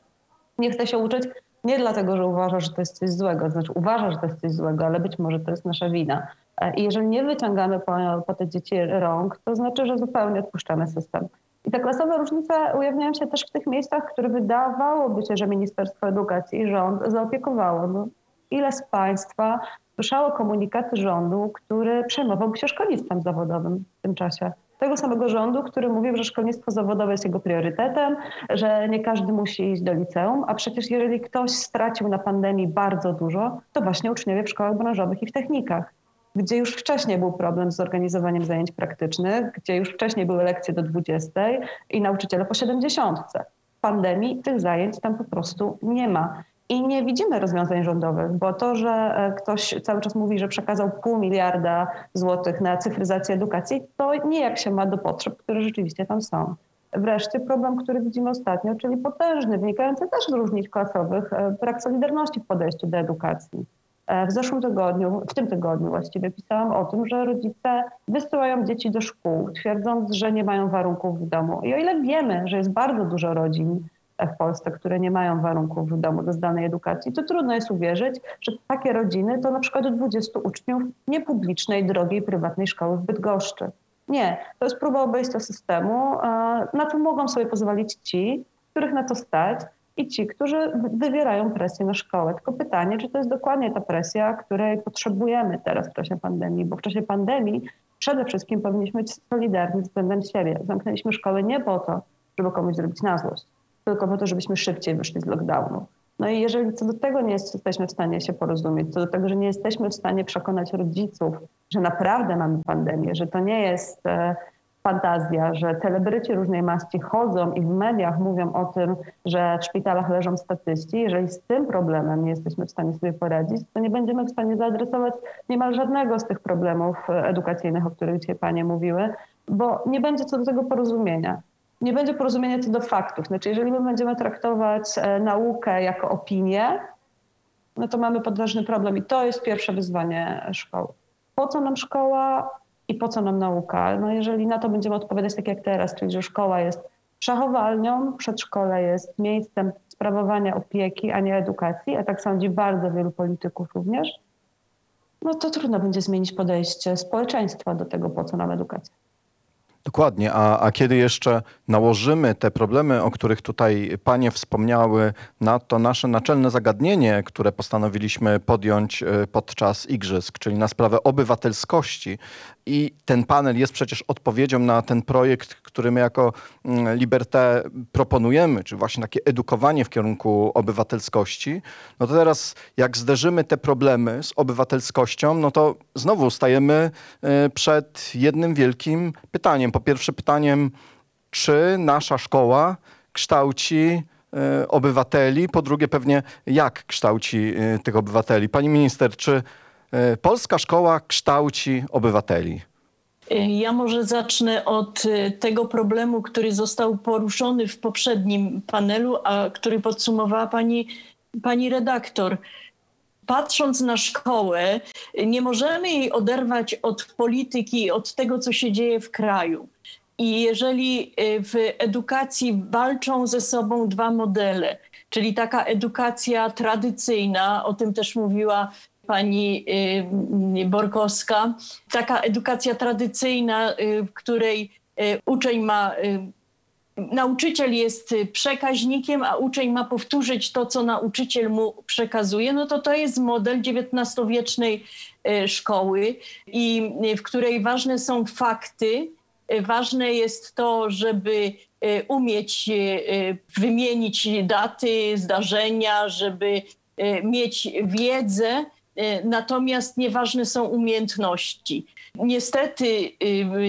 [SPEAKER 8] nie chce się uczyć nie dlatego, że uważa, że to jest coś złego, znaczy uważa, że to jest coś złego, ale być może to jest nasza wina. E, I jeżeli nie wyciągamy po, po te dzieci rąk, to znaczy, że zupełnie odpuszczamy system. I te klasowe różnice ujawniają się też w tych miejscach, które wydawałoby się, że Ministerstwo Edukacji i rząd zaopiekowało. No, ile z Państwa słyszało komunikaty rządu, który przejmowałby się szkolnictwem zawodowym w tym czasie? Tego samego rządu, który mówił, że szkolnictwo zawodowe jest jego priorytetem, że nie każdy musi iść do liceum, a przecież jeżeli ktoś stracił na pandemii bardzo dużo, to właśnie uczniowie w szkołach branżowych i w technikach gdzie już wcześniej był problem z zorganizowaniem zajęć praktycznych, gdzie już wcześniej były lekcje do 20 i nauczyciele po 70. W pandemii tych zajęć tam po prostu nie ma. I nie widzimy rozwiązań rządowych, bo to, że e, ktoś cały czas mówi, że przekazał pół miliarda złotych na cyfryzację edukacji, to nijak się ma do potrzeb, które rzeczywiście tam są. Wreszcie problem, który widzimy ostatnio, czyli potężny, wynikający też z różnic klasowych, e, brak solidarności w podejściu do edukacji. E, W zeszłym tygodniu, w tym tygodniu właściwie pisałam o tym, że rodzice wysyłają dzieci do szkół, twierdząc, że nie mają warunków w domu. I o ile wiemy, że jest bardzo dużo rodzin w Polsce, które nie mają warunków w domu do zdalnej edukacji, to trudno jest uwierzyć, że takie rodziny to na przykład do 20 uczniów niepublicznej, drogiej, prywatnej szkoły w Bydgoszczy. Nie, to jest próba obejścia systemu, na co mogą sobie pozwolić ci, których na to stać, i ci, którzy wywierają presję na szkołę. Tylko pytanie, czy to jest dokładnie ta presja, której potrzebujemy teraz w czasie pandemii, bo w czasie pandemii przede wszystkim powinniśmy być solidarni względem siebie. Zamknęliśmy szkoły nie po to, żeby komuś zrobić na złość, tylko po to, żebyśmy szybciej wyszli z lockdownu. No i jeżeli co do tego nie jest, jesteśmy w stanie się porozumieć, co do tego, że nie jesteśmy w stanie przekonać rodziców, że naprawdę mamy pandemię, że to nie jest e, fantazja, że celebryci różnej maści chodzą i w mediach mówią o tym, że w szpitalach leżą statyści. Jeżeli z tym problemem nie jesteśmy w stanie sobie poradzić, to nie będziemy w stanie zaadresować niemal żadnego z tych problemów e, edukacyjnych, o których dzisiaj panie mówiły, bo nie będzie co do tego porozumienia. Nie będzie porozumienia co do faktów. Znaczy, jeżeli my będziemy traktować e, naukę jako opinię, no to mamy podważny problem i to jest pierwsze wyzwanie szkoły. Po co nam szkoła? i po co nam nauka? No jeżeli na to będziemy odpowiadać tak jak teraz, czyli że szkoła jest przechowalnią, przedszkole jest miejscem sprawowania opieki, a nie edukacji, a tak sądzi bardzo wielu polityków również, no to trudno będzie zmienić podejście społeczeństwa do tego, po co nam edukacja.
[SPEAKER 1] Dokładnie, a, a kiedy jeszcze nałożymy te problemy, o których tutaj panie wspomniały, na to nasze naczelne zagadnienie, które postanowiliśmy podjąć e, podczas igrzysk, czyli na sprawę obywatelskości i ten panel jest przecież odpowiedzią na ten projekt, który my jako mm, Liberté proponujemy, czy właśnie takie edukowanie w kierunku obywatelskości, no to teraz jak zderzymy te problemy z obywatelskością, no to znowu stajemy e, przed jednym wielkim pytaniem. Po pierwsze pytaniem, czy nasza szkoła kształci e, obywateli, po drugie pewnie jak kształci e, tych obywateli. Pani minister, czy polska szkoła kształci obywateli?
[SPEAKER 4] Ja może zacznę od y, tego problemu, który został poruszony w poprzednim panelu, a który podsumowała pani, pani redaktor. Patrząc na szkołę, nie możemy jej oderwać od polityki, od tego, co się dzieje w kraju. I jeżeli w edukacji walczą ze sobą dwa modele, czyli taka edukacja tradycyjna, o tym też mówiła pani y, Borkowska, taka edukacja tradycyjna, y, w której y, uczeń ma, nauczyciel jest przekaźnikiem, a uczeń ma powtórzyć to, co nauczyciel mu przekazuje, no to to jest model XIX-wiecznej szkoły i w której ważne są fakty, ważne jest to, żeby umieć wymienić daty, zdarzenia, żeby mieć wiedzę, natomiast nieważne są umiejętności. Niestety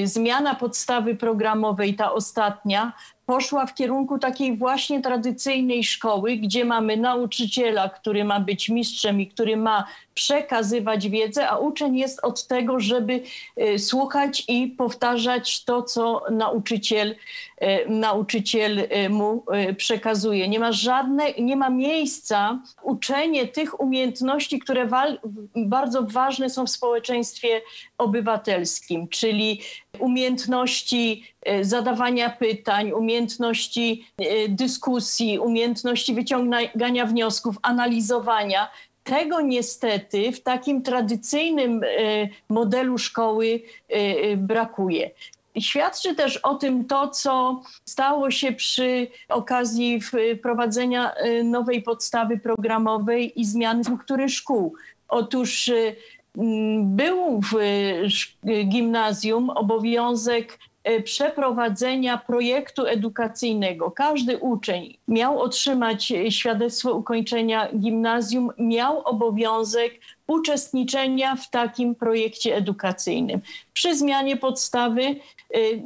[SPEAKER 4] y, zmiana podstawy programowej, ta ostatnia, poszła w kierunku takiej właśnie tradycyjnej szkoły, gdzie mamy nauczyciela, który ma być mistrzem i który ma przekazywać wiedzę, a uczeń jest od tego, żeby e, słuchać i powtarzać to, co nauczyciel, e, nauczyciel e, mu przekazuje. Nie ma żadne, nie ma miejsca uczenie tych umiejętności, które wal, bardzo ważne są w społeczeństwie obywatelskim, czyli umiejętności zadawania pytań, umiejętności dyskusji, umiejętności wyciągania wniosków, analizowania. Tego niestety w takim tradycyjnym e, modelu szkoły e, brakuje. Świadczy też o tym to, co stało się przy okazji wprowadzenia e, nowej podstawy programowej i zmiany struktury szkół. Otóż e, był w e, gimnazjum obowiązek e, przeprowadzenia projektu edukacyjnego. Każdy uczeń miał otrzymać e, świadectwo ukończenia gimnazjum, miał obowiązek uczestniczenia w takim projekcie edukacyjnym. Przy zmianie podstawy e,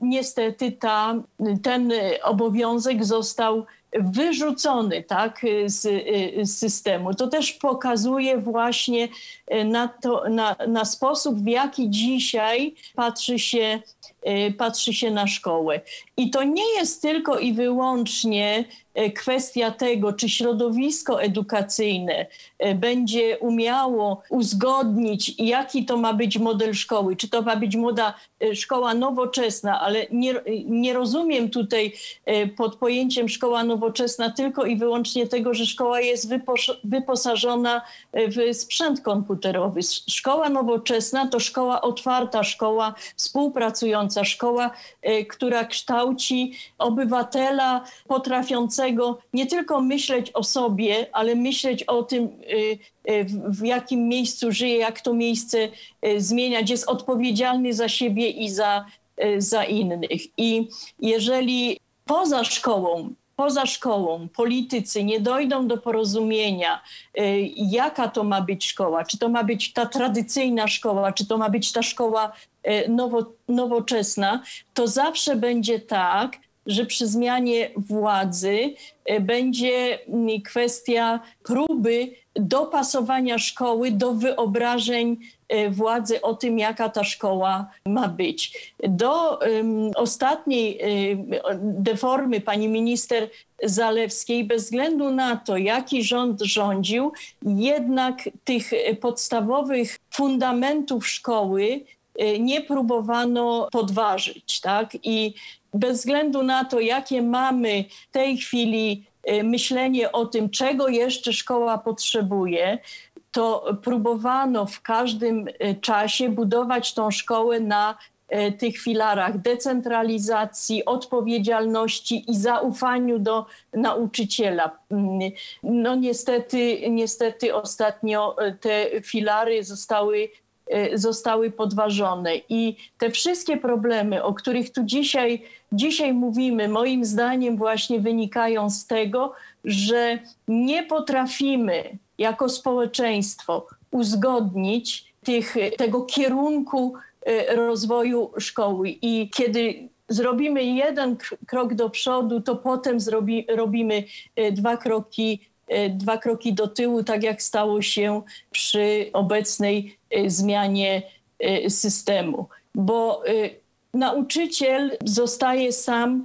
[SPEAKER 4] niestety ta, ten e, obowiązek został wyrzucony tak, z, z systemu. To też pokazuje właśnie e, na, to, na, na sposób, w jaki dzisiaj patrzy się, e, patrzy się na szkołę. I to nie jest tylko i wyłącznie kwestia tego, czy środowisko edukacyjne e, będzie umiało uzgodnić, jaki to ma być model szkoły, czy to ma być młoda e, szkoła nowoczesna, ale nie, nie rozumiem tutaj e, pod pojęciem szkoła nowoczesna tylko i wyłącznie tego, że szkoła jest wypos- wyposażona e, w sprzęt komputerowy. Szkoła nowoczesna to szkoła otwarta, szkoła współpracująca, szkoła, e, która kształci obywatela potrafiącego nie tylko myśleć o sobie, ale myśleć o tym, e, e, w- jakim miejscu żyje, jak to miejsce e, zmieniać, jest odpowiedzialny za siebie i za, za innych. I jeżeli poza szkołą, poza szkołą politycy nie dojdą do porozumienia, jaka to ma być szkoła, czy to ma być ta tradycyjna szkoła, czy to ma być ta szkoła nowo, nowoczesna, to zawsze będzie tak, że przy zmianie władzy e, będzie kwestia próby dopasowania szkoły do wyobrażeń e, władzy o tym, jaka ta szkoła ma być. Do em, ostatniej em, deformy pani minister Zalewskiej, bez względu na to, jaki rząd rządził, jednak tych podstawowych fundamentów szkoły nie próbowano podważyć. Tak? I bez względu na to, jakie mamy w tej chwili e, myślenie o tym, czego jeszcze szkoła potrzebuje, to próbowano w każdym e, czasie budować tą szkołę na e, tych filarach decentralizacji, odpowiedzialności i zaufaniu do nauczyciela. Mm, No niestety, niestety ostatnio te filary zostały zostały podważone. I te wszystkie problemy, o których tu dzisiaj, dzisiaj mówimy, moim zdaniem właśnie wynikają z tego, że nie potrafimy jako społeczeństwo uzgodnić tych, tego kierunku e, rozwoju szkoły. I kiedy zrobimy jeden krok do przodu, to potem zrobi, robimy e, dwa kroki dwa kroki do tyłu, tak jak stało się przy obecnej e, zmianie e, systemu. Bo nauczyciel zostaje sam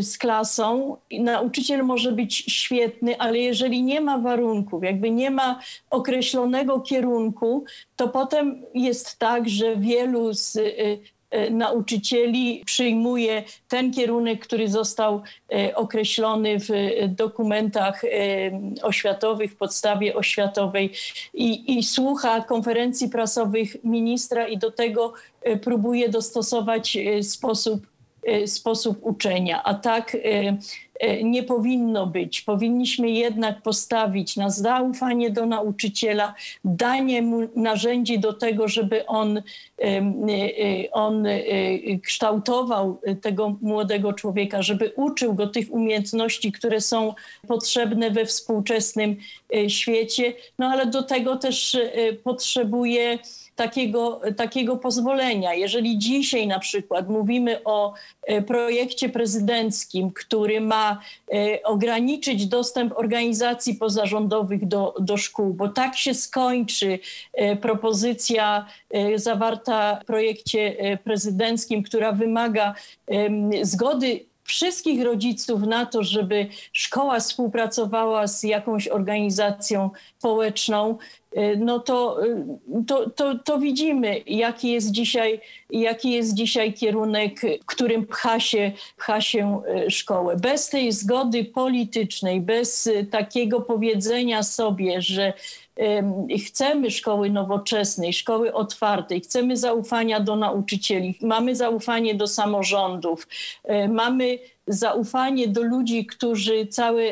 [SPEAKER 4] z klasą. Nauczyciel może być świetny, ale jeżeli nie ma warunków, jakby nie ma określonego kierunku, to potem jest tak, że wielu z nauczycieli przyjmuje ten kierunek, który został e, określony w e, dokumentach e, oświatowych, w podstawie oświatowej i, i słucha konferencji prasowych ministra i do tego e, próbuje dostosować e, sposób, e, sposób uczenia. A tak e, e, nie powinno być. Powinniśmy jednak postawić na zaufanie do nauczyciela, danie mu narzędzi do tego, żeby on, e, e, on e, kształtował tego młodego człowieka, żeby uczył go tych umiejętności, które są potrzebne we współczesnym e, świecie. No ale do tego też e, potrzebuje takiego, takiego pozwolenia. Jeżeli dzisiaj na przykład mówimy o e, projekcie prezydenckim, który ma e, ograniczyć dostęp organizacji pozarządowych do, do szkół, bo tak się skończy e, propozycja zawarta w projekcie prezydenckim, która wymaga zgody wszystkich rodziców na to, żeby szkoła współpracowała z jakąś organizacją społeczną, no to, y, to, to, to widzimy, jaki jest, dzisiaj, jaki jest dzisiaj kierunek, którym pcha się, pcha się y, szkołę. Bez tej zgody politycznej, bez takiego powiedzenia sobie, że em, chcemy szkoły nowoczesnej, szkoły otwartej, chcemy zaufania do nauczycieli, mamy zaufanie do samorządów, e, mamy zaufanie do ludzi, którzy całe,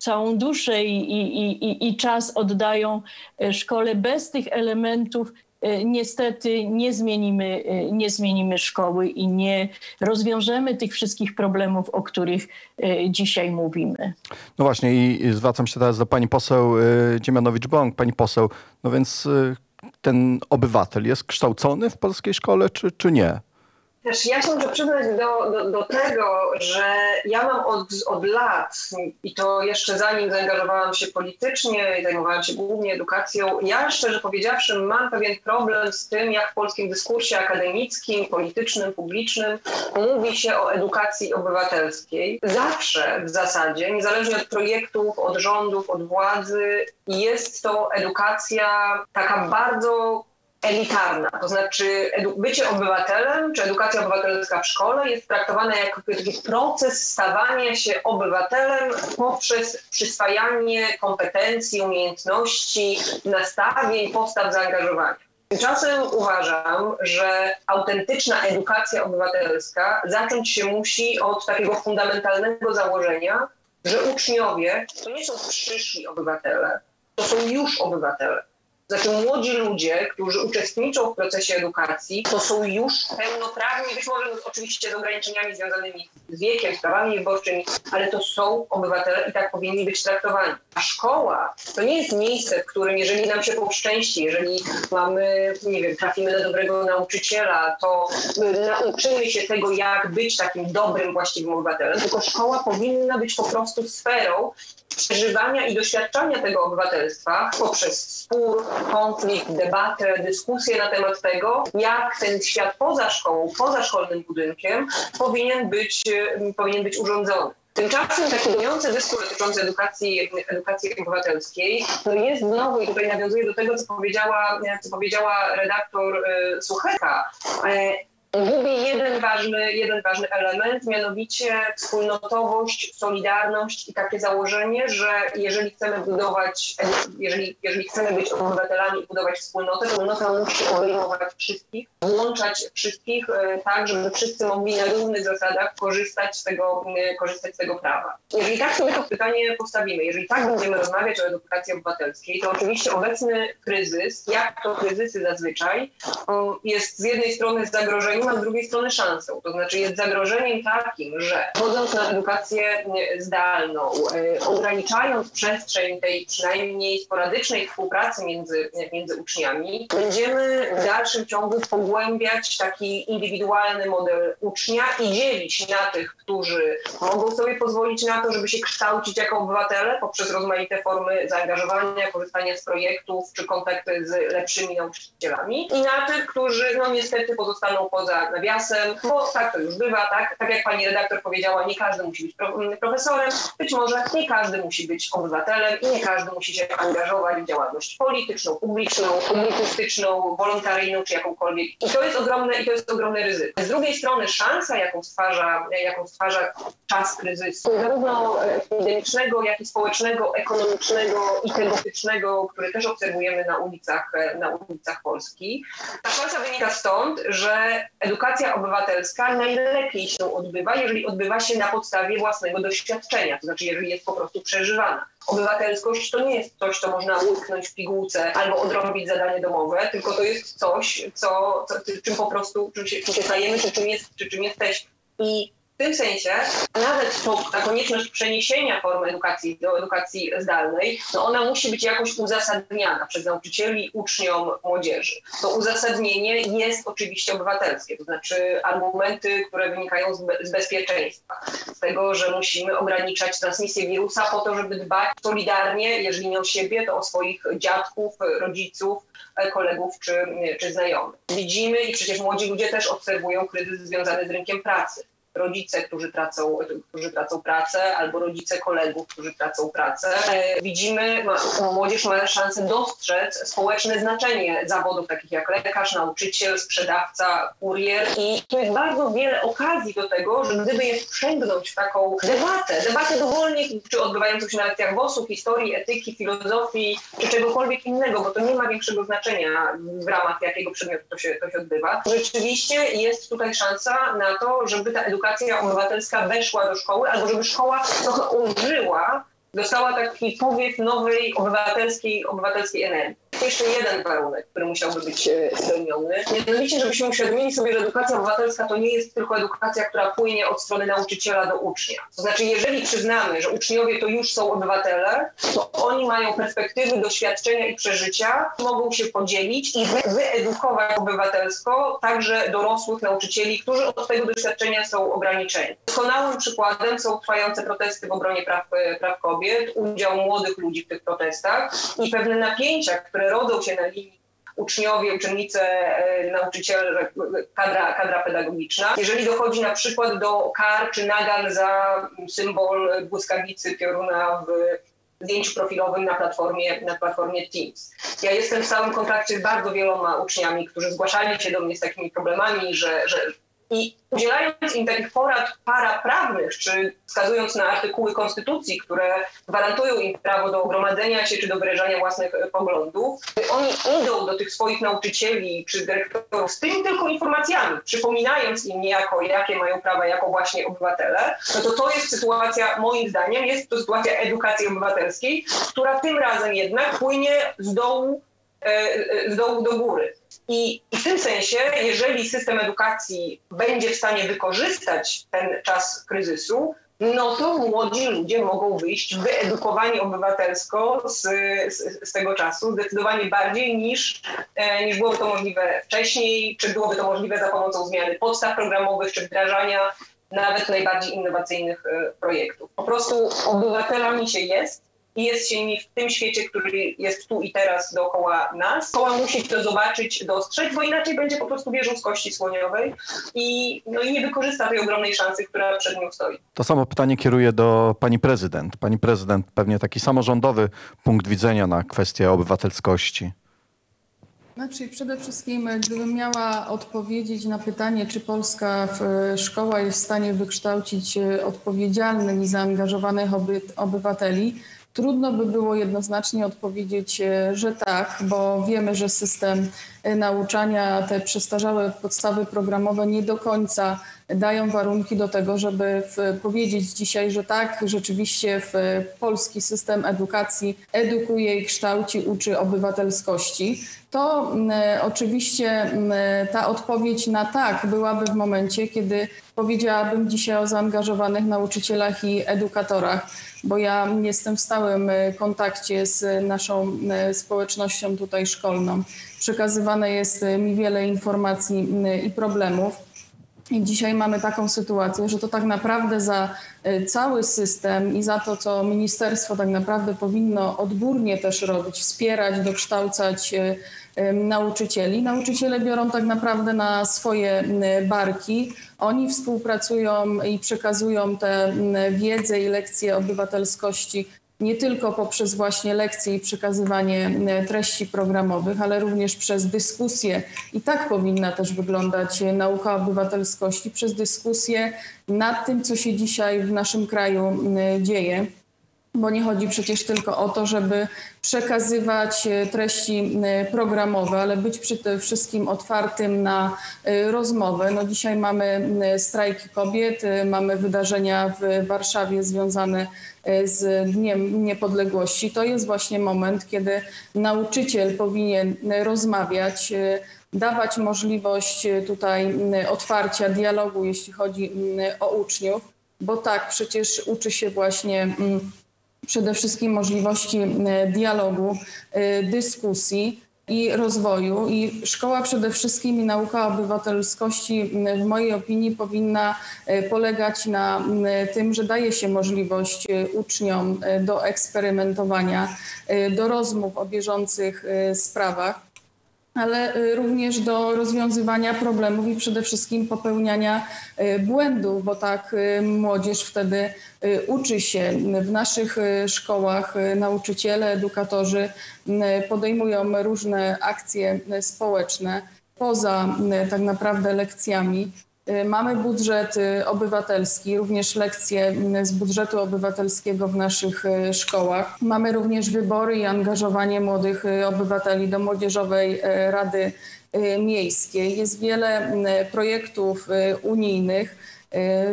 [SPEAKER 4] całą duszę i, i, i, i czas oddają e, szkole. Bez tych elementów e, niestety nie zmienimy, e, nie zmienimy szkoły i nie rozwiążemy tych wszystkich problemów, o których dzisiaj mówimy.
[SPEAKER 1] No właśnie i zwracam się teraz do pani poseł Dziemianowicz-Bąk. Pani poseł, no więc ten obywatel jest kształcony w polskiej szkole, czy, czy nie?
[SPEAKER 5] Też ja się muszę przyznać do, do, do tego, że ja mam od, od lat, i to jeszcze zanim zaangażowałam się politycznie i zajmowałam się głównie edukacją, ja szczerze powiedziawszy mam pewien problem z tym, jak w polskim dyskursie akademickim, politycznym, publicznym mówi się o edukacji obywatelskiej. Zawsze w zasadzie, niezależnie od projektów, od rządów, od władzy, jest to edukacja taka bardzo elitarna. To znaczy bycie obywatelem, czy edukacja obywatelska w szkole jest traktowana jako taki proces stawania się obywatelem poprzez przyswajanie kompetencji, umiejętności, nastawień, postaw zaangażowania. Tymczasem uważam, że autentyczna edukacja obywatelska zacząć się musi od takiego fundamentalnego założenia, że uczniowie to nie są przyszli obywatele, to są już obywatele. Znaczy młodzi ludzie, którzy uczestniczą w procesie edukacji, to są już pełnoprawni, być może oczywiście z ograniczeniami związanymi z wiekiem, z prawami wyborczymi, ale to są obywatele i tak powinni być traktowani. A szkoła to nie jest miejsce, w którym jeżeli nam się poszczęści, jeżeli mamy, nie wiem, trafimy na dobrego nauczyciela, to nauczymy się tego, jak być takim dobrym, właściwym obywatelem, tylko szkoła powinna być po prostu sferą przeżywania i doświadczania tego obywatelstwa poprzez spór, konflikt, debatę, dyskusję na temat tego, jak ten świat poza szkołą, poza szkolnym budynkiem powinien być, powinien być urządzony. Tymczasem taki dominujący dyskurs dotyczący edukacji, edukacji obywatelskiej no jest znowu, i tutaj nawiązuję do tego, co powiedziała, co powiedziała redaktor e, Sucheka, e, Gubi jeden ważny, jeden ważny element, mianowicie wspólnotowość, solidarność i takie założenie, że jeżeli chcemy budować, jeżeli, jeżeli chcemy być obywatelami i budować wspólnotę, to wspólnota musi obejmować wszystkich, włączać wszystkich e, tak, żeby wszyscy mogli na równych zasadach korzystać z tego, e, korzystać z tego prawa. Jeżeli tak sobie to pytanie postawimy, jeżeli tak będziemy rozmawiać o edukacji obywatelskiej, to oczywiście obecny kryzys, jak to kryzysy zazwyczaj, jest z jednej strony zagrożeniem, a z drugiej strony szansą. To znaczy jest zagrożeniem takim, że wchodząc na edukację zdalną, e, ograniczając przestrzeń tej przynajmniej sporadycznej współpracy między, między uczniami, będziemy w dalszym ciągu pogłębiać taki indywidualny model ucznia i dzielić na tych, którzy mogą sobie pozwolić na to, żeby się kształcić jako obywatele poprzez rozmaite formy zaangażowania, korzystania z projektów czy kontakty z lepszymi nauczycielami i na tych, którzy no niestety pozostaną poza nawiasem, bo tak to już bywa, tak, tak jak pani redaktor powiedziała, nie każdy musi być pro, profesorem, być może nie każdy musi być obywatelem i nie każdy musi się angażować w działalność polityczną, publiczną, publicystyczną, wolontaryjną czy jakąkolwiek. I to jest ogromne, i to jest ogromne ryzyko. Z drugiej strony szansa, jaką stwarza, jaką stwarza czas kryzysu, zarówno epidemicznego, jak i społecznego, ekonomicznego i tematycznego, który też obserwujemy na ulicach, na ulicach Polski. Ta szansa wynika stąd, że edukacja obywatelska najlepiej się odbywa, jeżeli odbywa się na podstawie własnego doświadczenia, to znaczy jeżeli jest po prostu przeżywana. Obywatelskość to nie jest coś, co można łyknąć w pigułce albo odrobić zadanie domowe, tylko to jest coś, co, co czym po prostu, czym się, czym się stajemy, czy czym, jest, czy czym jesteśmy. I tym sensie nawet to, ta konieczność przeniesienia formy edukacji do edukacji zdalnej, no ona musi być jakoś uzasadniana przez nauczycieli, uczniom, młodzieży. To uzasadnienie jest oczywiście obywatelskie, to znaczy argumenty, które wynikają z, be, z bezpieczeństwa, z tego, że musimy ograniczać transmisję wirusa po to, żeby dbać solidarnie, jeżeli nie o siebie, to o swoich dziadków, rodziców, kolegów czy, czy znajomych. Widzimy i przecież młodzi ludzie też obserwują kryzys związany z rynkiem pracy. Rodzice, którzy tracą, którzy tracą pracę, albo rodzice kolegów, którzy tracą pracę. Widzimy, młodzież ma szansę dostrzec społeczne znaczenie zawodów takich jak lekarz, nauczyciel, sprzedawca, kurier. I tu jest bardzo wiele okazji do tego, że gdyby je wprzęgnąć w taką debatę, debatę dowolnie, czy odbywającą się na lekcjach WOS-u, historii, etyki, filozofii, czy czegokolwiek innego, bo to nie ma większego znaczenia w ramach jakiego przedmiotu to się, to się odbywa. Rzeczywiście jest tutaj szansa na to, żeby ta edukacja obywatelska weszła do szkoły, albo żeby szkoła trochę ożyła, dostała taki powiew nowej obywatelskiej, obywatelskiej energii. Jeszcze jeden warunek, który musiałby być e, spełniony. Mianowicie, żebyśmy uświadomili sobie, że edukacja obywatelska to nie jest tylko edukacja, która płynie od strony nauczyciela do ucznia. To znaczy, jeżeli przyznamy, że uczniowie to już są obywatele, to oni mają perspektywy, doświadczenia i przeżycia, mogą się podzielić i wy- wyedukować obywatelsko także dorosłych nauczycieli, którzy od tego doświadczenia są ograniczeni. Doskonałym przykładem są trwające protesty w obronie praw, e, praw kobiet, udział młodych ludzi w tych protestach i pewne napięcia, które rodzą się na linii uczniowie, uczennice, e, nauczyciele, kadra, kadra pedagogiczna. Jeżeli dochodzi na przykład do kar czy nagan za symbol błyskawicy pioruna w zdjęciu profilowym na platformie, na platformie Teams. Ja jestem w stałym kontakcie z bardzo wieloma uczniami, którzy zgłaszali się do mnie z takimi problemami, że, że i udzielając im takich porad paraprawnych, czy wskazując na artykuły konstytucji, które gwarantują im prawo do gromadzenia się czy do wyrażania własnych e, poglądów, oni idą do tych swoich nauczycieli czy dyrektorów z tymi tylko informacjami, przypominając im niejako, jakie mają prawa jako właśnie obywatele, no to to jest sytuacja, moim zdaniem, jest to sytuacja edukacji obywatelskiej, która tym razem jednak płynie z dołu, e, e, z dołu do góry. I, w tym sensie, jeżeli system edukacji będzie w stanie wykorzystać ten czas kryzysu, no to młodzi ludzie mogą wyjść wyedukowani obywatelsko z, z, z tego czasu zdecydowanie bardziej niż, e, niż byłoby to możliwe wcześniej, czy byłoby to możliwe za pomocą zmiany podstaw programowych, czy wdrażania nawet najbardziej innowacyjnych e, projektów. Po prostu obywatelami się jest i jest się nimi w tym świecie, który jest tu i teraz dookoła nas. Szkoła musi to zobaczyć, dostrzec, bo inaczej będzie po prostu wieżą z kości słoniowej i, no i nie wykorzysta tej ogromnej szansy, która przed nią stoi.
[SPEAKER 1] To samo pytanie kieruję do pani prezydent. Pani prezydent pewnie taki samorządowy punkt widzenia na kwestię obywatelskości.
[SPEAKER 6] Znaczy przede wszystkim, gdybym miała odpowiedzieć na pytanie, czy polska w- szkoła jest w stanie wykształcić e, odpowiedzialnych i zaangażowanych oby, obywateli, trudno by było jednoznacznie odpowiedzieć, e, że tak, bo wiemy, że system e, nauczania, te przestarzałe podstawy programowe nie do końca dają warunki do tego, żeby powiedzieć dzisiaj, że tak, rzeczywiście w polski system edukacji edukuje i kształci, uczy obywatelskości. To oczywiście ta odpowiedź na tak byłaby w momencie, kiedy powiedziałabym dzisiaj o zaangażowanych nauczycielach i edukatorach, bo ja jestem w stałym e, kontakcie z naszą e, społecznością tutaj szkolną. Przekazywane jest e, mi wiele informacji i problemów. I dzisiaj mamy taką sytuację, że to tak naprawdę za cały system i za to, co ministerstwo tak naprawdę powinno odgórnie też robić, wspierać, dokształcać nauczycieli. Nauczyciele biorą tak naprawdę na swoje m, barki. Oni współpracują i przekazują tę m, wiedzę i lekcje obywatelskości nie tylko poprzez właśnie lekcje i przekazywanie m, treści programowych, ale również przez dyskusję. I tak powinna też wyglądać nauka obywatelskości, przez dyskusję nad tym, co się dzisiaj w naszym kraju dzieje. Bo nie chodzi przecież tylko o to, żeby przekazywać e, treści e, programowe, ale być tym wszystkim otwartym na e, rozmowę. No dzisiaj mamy strajki kobiet, mamy wydarzenia w Warszawie związane z Dniem Niepodległości. To jest właśnie moment, kiedy nauczyciel powinien rozmawiać dawać możliwość tutaj otwarcia dialogu, jeśli chodzi o uczniów, bo tak, przecież uczy się właśnie przede wszystkim możliwości m, dialogu, e, dyskusji i rozwoju. I szkoła przede wszystkim i nauka obywatelskości w mojej opinii powinna e, polegać na tym, że daje się możliwość e, uczniom e, do eksperymentowania, e, do rozmów o bieżących e, sprawach ale y, również do rozwiązywania problemów i przede wszystkim popełniania y, błędów, bo tak y, młodzież wtedy uczy się. W naszych szkołach nauczyciele, edukatorzy podejmują różne akcje społeczne poza tak naprawdę lekcjami. Y, Mamy budżet y, obywatelski, również lekcje y, z budżetu obywatelskiego w naszych y, szkołach. Mamy również wybory i angażowanie młodych obywateli do Młodzieżowej Rady Miejskiej. Jest wiele y, projektów unijnych,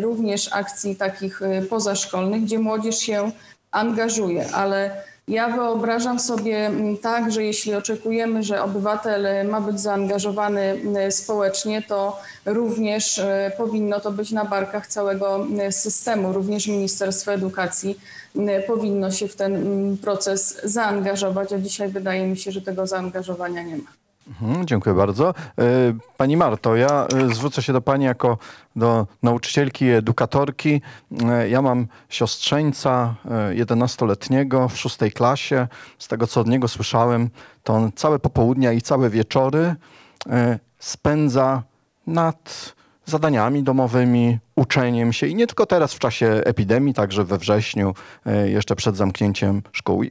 [SPEAKER 6] również akcji takich pozaszkolnych, gdzie młodzież się angażuje, ale ja wyobrażam sobie mm, tak, że jeśli oczekujemy, że obywatel e, ma być zaangażowany m, społecznie, to również e, powinno to być na barkach całego systemu. Również Ministerstwo Edukacji powinno się w ten m, proces zaangażować, a dzisiaj wydaje mi się, że tego zaangażowania nie ma.
[SPEAKER 1] Mhm, dziękuję bardzo. E, Pani Marto, ja e, zwrócę się do Pani jako do nauczycielki edukatorki. E, Ja mam siostrzeńca e, 11-letniego w szóstej klasie. Z tego, co od niego słyszałem, to on całe popołudnia i całe wieczory spędza nad zadaniami domowymi, uczeniem się i nie tylko teraz w czasie epidemii, także we wrześniu, jeszcze przed zamknięciem szkół.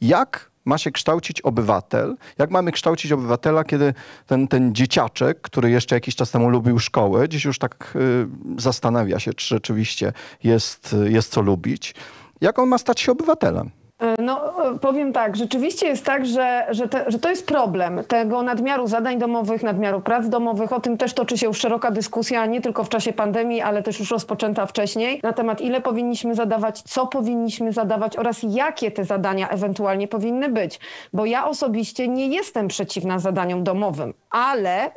[SPEAKER 1] Jak ma się kształcić obywatel? Jak mamy kształcić obywatela, kiedy ten, ten dzieciaczek, który jeszcze jakiś czas temu lubił szkołę, dziś już tak y, zastanawia się, czy rzeczywiście jest, jest co lubić. Jak on ma stać się obywatelem?
[SPEAKER 7] E, No, e, powiem tak, rzeczywiście jest tak, że, że, te, że to jest problem tego nadmiaru zadań domowych, nadmiaru prac domowych. O tym też toczy się już szeroka dyskusja, nie tylko w czasie pandemii, ale też już rozpoczęta wcześniej, na temat ile powinniśmy zadawać, co powinniśmy zadawać oraz jakie te zadania ewentualnie powinny być. Bo ja osobiście nie jestem przeciwna zadaniom domowym, ale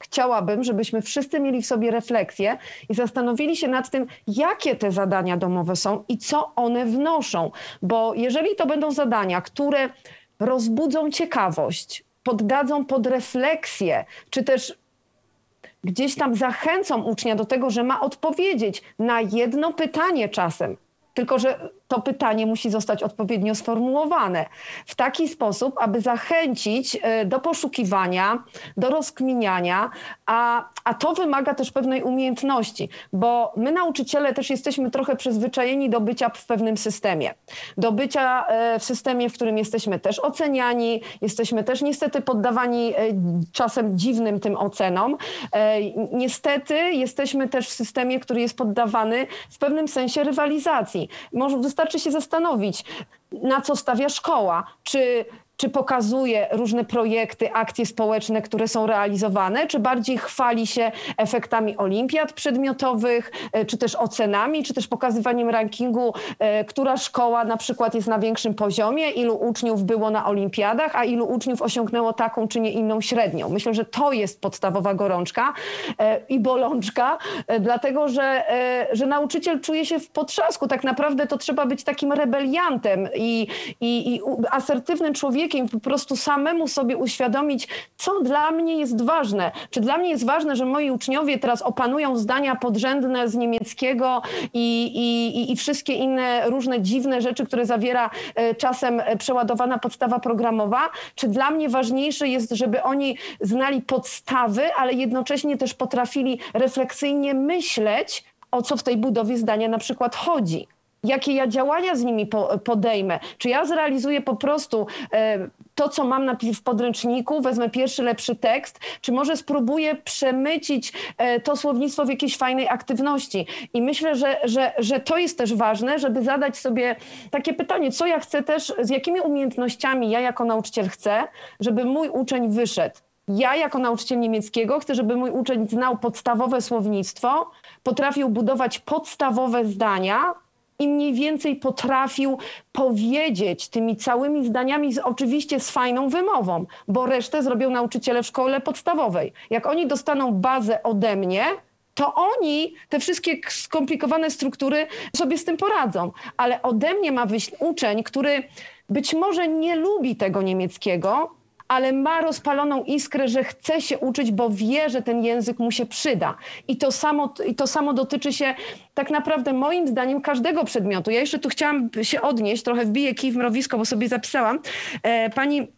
[SPEAKER 7] chciałabym, żebyśmy wszyscy mieli w sobie refleksję i zastanowili się nad tym, jakie te zadania domowe są i co one wnoszą. Bo jeżeli to będą zadania, które rozbudzą ciekawość, poddadzą pod refleksję, czy też gdzieś tam zachęcą ucznia do tego, że ma odpowiedzieć na jedno pytanie czasem. Tylko, że to pytanie musi zostać odpowiednio sformułowane w taki sposób, aby zachęcić e, do poszukiwania, do rozkminiania, a, a to wymaga też pewnej umiejętności, bo my nauczyciele też jesteśmy trochę przyzwyczajeni do bycia w pewnym systemie, do bycia e, w systemie, w którym jesteśmy też oceniani, jesteśmy też niestety poddawani e, czasem dziwnym tym ocenom. Niestety jesteśmy też w systemie, który jest poddawany w pewnym sensie rywalizacji. Może wystarczy się zastanowić, na co stawia szkoła, czy czy pokazuje różne projekty, akcje społeczne, które są realizowane, czy bardziej chwali się efektami olimpiad przedmiotowych, e, czy też ocenami, czy też pokazywaniem rankingu, e, która szkoła na przykład jest na większym poziomie, ilu uczniów było na olimpiadach, a ilu uczniów osiągnęło taką czy nie inną średnią. Myślę, że to jest podstawowa gorączka e, i bolączka, dlatego że, że nauczyciel czuje się w potrzasku. Tak naprawdę to trzeba być takim rebeliantem i, i, i asertywnym człowiekiem, po prostu samemu sobie uświadomić, co dla mnie jest ważne. Czy dla mnie jest ważne, że moi uczniowie teraz opanują zdania podrzędne z niemieckiego i, i, i- i wszystkie inne różne dziwne rzeczy, które zawiera e, czasem e, przeładowana podstawa programowa? Czy dla mnie ważniejsze jest, żeby oni znali podstawy, ale jednocześnie też potrafili refleksyjnie myśleć, o co w tej budowie zdania na przykład chodzi? Jakie ja działania z nimi po, podejmę. Czy ja zrealizuję po prostu e, to, co mam napi- w podręczniku, wezmę pierwszy lepszy tekst, czy może spróbuję przemycić e, to słownictwo w jakiejś fajnej aktywności. I myślę, że, że, że to jest też ważne, żeby zadać sobie takie pytanie, co ja chcę też, z jakimi umiejętnościami ja jako nauczyciel chcę, żeby mój uczeń wyszedł. Ja jako nauczyciel niemieckiego chcę, żeby mój uczeń znał podstawowe słownictwo, potrafił budować podstawowe zdania, i mniej więcej potrafił powiedzieć tymi całymi zdaniami, oczywiście z fajną wymową, bo resztę zrobią nauczyciele w szkole podstawowej. Jak oni dostaną bazę ode mnie, to oni te wszystkie skomplikowane struktury sobie z tym poradzą. Ale ode mnie ma wyjść uczeń, który być może nie lubi tego niemieckiego, ale ma rozpaloną iskrę, że chce się uczyć, bo wie, że ten język mu się przyda. I to samo, i to samo dotyczy się tak naprawdę moim zdaniem każdego przedmiotu. Ja jeszcze tu chciałam się odnieść, trochę wbiję kij w mrowisko, bo sobie zapisałam. E, pani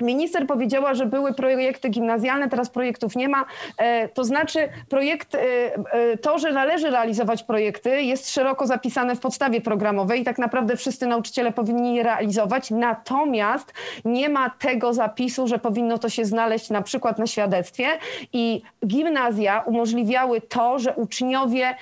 [SPEAKER 7] Minister powiedziała, że były projekty gimnazjalne, teraz projektów nie ma. E, to znaczy, projekt, e, e, to, że należy realizować projekty, jest szeroko zapisane w podstawie programowej i tak naprawdę wszyscy nauczyciele powinni je realizować. Natomiast nie ma tego zapisu, że powinno to się znaleźć na przykład na świadectwie. I gimnazja umożliwiały to, że uczniowie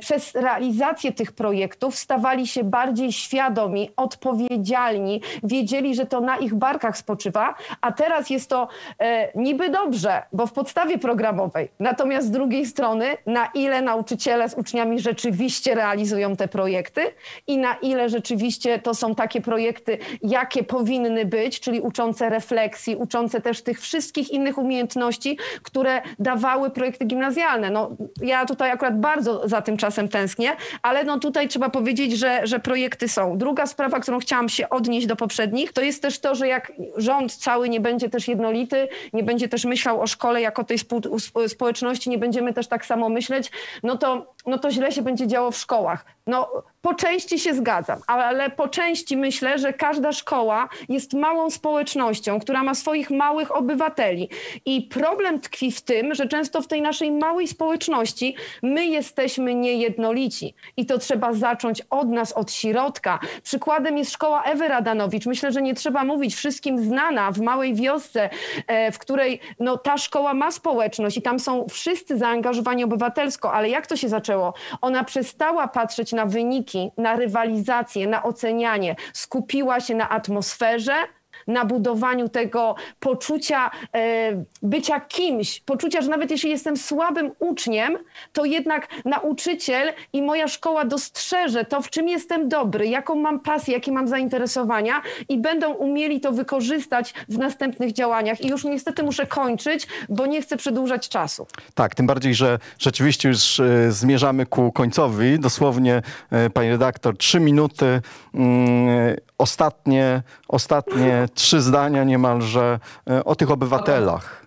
[SPEAKER 7] przez realizację tych projektów stawali się bardziej świadomi, odpowiedzialni, wiedzieli, że to na ich barkach spoczywa, a teraz jest to e, niby dobrze, bo w podstawie programowej. Natomiast z drugiej strony, na ile nauczyciele z uczniami rzeczywiście realizują te projekty i na ile rzeczywiście to są takie projekty, jakie powinny być, czyli uczące refleksji, uczące też tych wszystkich innych umiejętności, które dawały projekty gimnazjalne. No, ja tutaj akurat bardzo za tym czasem tęsknię, ale no tutaj trzeba powiedzieć, że, że projekty są. Druga sprawa, którą chciałam się odnieść do poprzednich, to jest też to, że jak rząd cały nie będzie też jednolity, nie będzie też myślał o szkole jako tej społeczności, nie będziemy też tak samo myśleć, no to, no to źle się będzie działo w szkołach. No po części się zgadzam, ale po części myślę, że każda szkoła jest małą społecznością, która ma swoich małych obywateli. I problem tkwi w tym, że często w tej naszej małej społeczności my jesteśmy niejednolici. I to trzeba zacząć od nas, od środka. Przykładem jest szkoła Ewy Radanowicz. Myślę, że nie trzeba mówić, wszystkim znana w małej wiosce, e, w której no, ta szkoła ma społeczność i tam są wszyscy zaangażowani obywatelsko. Ale jak to się zaczęło? Ona przestała patrzeć na wyniki, na rywalizację, na ocenianie. Skupiła się na atmosferze, na budowaniu tego poczucia e, bycia kimś, poczucia, że nawet jeśli jestem słabym uczniem, to jednak nauczyciel i moja szkoła dostrzeże to, w czym jestem dobry, jaką mam pasję, jakie mam zainteresowania i będą umieli to wykorzystać w następnych działaniach. I już niestety muszę kończyć, bo nie chcę przedłużać czasu.
[SPEAKER 1] Tak, tym bardziej, że rzeczywiście już e, zmierzamy ku końcowi. Dosłownie, e, pani redaktor, trzy minuty. Ostatnie, ostatnie trzy zdania niemalże e, o tych obywatelach.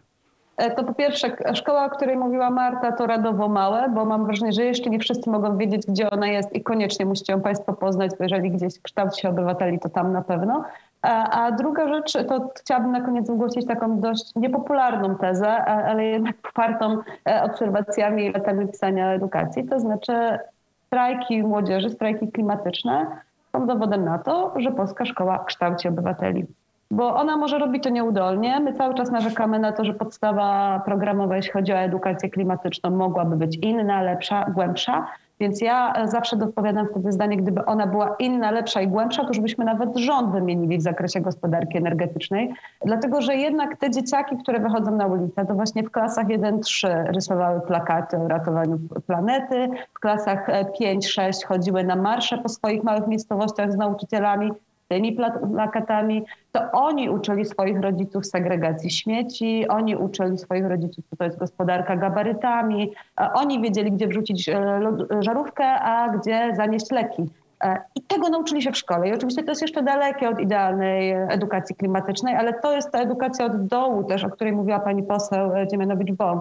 [SPEAKER 8] E, To po pierwsze, szkoła, o której mówiła Marta, to Radowo Małe, bo mam wrażenie, że jeszcze nie wszyscy mogą wiedzieć, gdzie ona jest i koniecznie musicie ją Państwo poznać, bo jeżeli gdzieś kształci się obywateli, to tam na pewno. A, a druga rzecz, to chciałabym na koniec zgłosić taką dość niepopularną tezę, ale jednak popartą e, obserwacjami i latami pisania edukacji, to znaczy strajki młodzieży, strajki klimatyczne są dowodem na to, że polska szkoła kształci obywateli bo ona może robić to nieudolnie. My cały czas narzekamy na to, że podstawa programowa, jeśli chodzi o edukację klimatyczną, mogłaby być inna, lepsza, głębsza. Więc ja e, zawsze dopowiadam wtedy zdanie, gdyby ona była inna, lepsza i głębsza, to już byśmy nawet rząd wymienili w zakresie gospodarki energetycznej. Dlatego, że jednak te dzieciaki, które wychodzą na ulicę, to właśnie w klasach 1-3 rysowały plakaty o ratowaniu planety, w klasach e, 5-6 chodziły na marsze po swoich małych miejscowościach z nauczycielami, tymi pla- plakatami, to oni uczyli swoich rodziców segregacji śmieci, oni uczyli swoich rodziców, co to jest gospodarka gabarytami, e, oni wiedzieli, gdzie wrzucić e, żarówkę, a gdzie zanieść leki. E, I tego nauczyli się w szkole. I oczywiście to jest jeszcze dalekie od idealnej edukacji klimatycznej, ale to jest ta edukacja od dołu też, o której mówiła pani poseł Dziemianowicz-Bąk.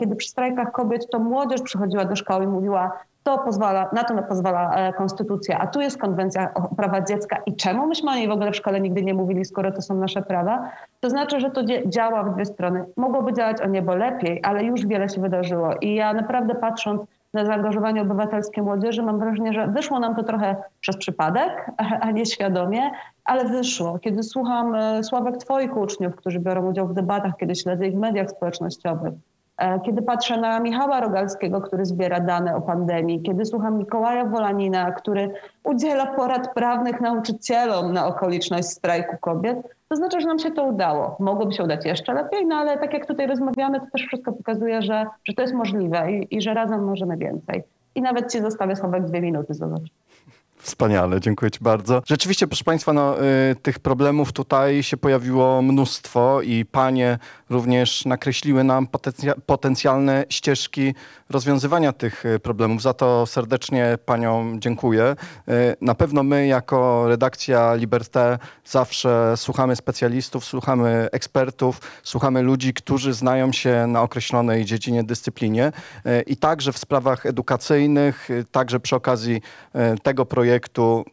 [SPEAKER 8] Kiedy przy strajkach kobiet to młodzież przychodziła do szkoły i mówiła, to pozwala, na to pozwala e, konstytucja, a tu jest konwencja o prawach dziecka i czemu myśmy o niej w ogóle w szkole nigdy nie mówili, skoro to są nasze prawa? To znaczy, że to działa w dwie strony. Mogłoby działać o niebo lepiej, ale już wiele się wydarzyło i ja naprawdę patrząc na zaangażowanie obywatelskie młodzieży, mam wrażenie, że wyszło nam to trochę przez przypadek, a, nie świadomie, ale wyszło. Kiedy słucham e, sławek twoich uczniów, którzy biorą udział w debatach, kiedy śledzę ich w mediach społecznościowych, Kiedy patrzę na Michała Rogalskiego, który zbiera dane o pandemii, kiedy słucham Mikołaja Wolanina, który udziela porad prawnych nauczycielom na okoliczność strajku kobiet, to znaczy, że nam się to udało. Mogłoby się udać jeszcze lepiej, no ale tak jak tutaj rozmawiamy, to też wszystko pokazuje, że, że to jest możliwe i, i że razem możemy więcej. I nawet ci zostawię słowek dwie minuty, zobacz.
[SPEAKER 1] Wspaniale, dziękuję Ci bardzo. Rzeczywiście, proszę Państwa, no, y, tych problemów tutaj się pojawiło mnóstwo i Panie również nakreśliły nam potencja- potencjalne ścieżki rozwiązywania tych y, problemów. Za to serdecznie Paniom dziękuję. Y, na pewno my, jako redakcja Liberté, zawsze słuchamy specjalistów, słuchamy ekspertów, słuchamy ludzi, którzy znają się na określonej dziedzinie, dyscyplinie y, i także w sprawach edukacyjnych, y, także przy okazji y, tego projektu,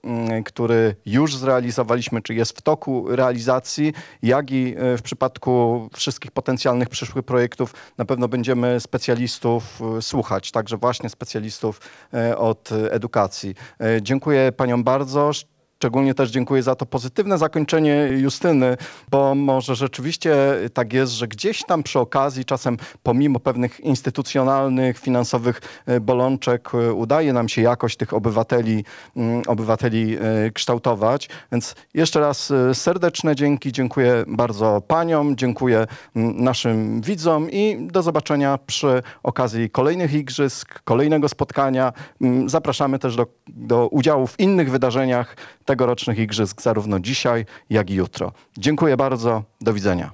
[SPEAKER 1] mm, który już zrealizowaliśmy, czy jest w toku realizacji, jak i y, w przypadku wszystkich potencjalnych przyszłych projektów, na pewno będziemy specjalistów y, słuchać, także właśnie specjalistów y, od edukacji. Dziękuję Paniom bardzo. Szczególnie też dziękuję za to pozytywne zakończenie Justyny, bo może rzeczywiście tak jest, że gdzieś tam przy okazji, czasem pomimo pewnych instytucjonalnych, finansowych e, bolączek, e, udaje nam się jakoś tych obywateli, mm, obywateli e, kształtować. Więc jeszcze raz serdeczne dzięki, dziękuję bardzo paniom, dziękuję mm, naszym widzom i do zobaczenia przy okazji kolejnych igrzysk, kolejnego spotkania. Mm, Zapraszamy też do, do udziału w innych wydarzeniach tegorocznych igrzysk, zarówno dzisiaj, jak i jutro. Dziękuję bardzo, do widzenia.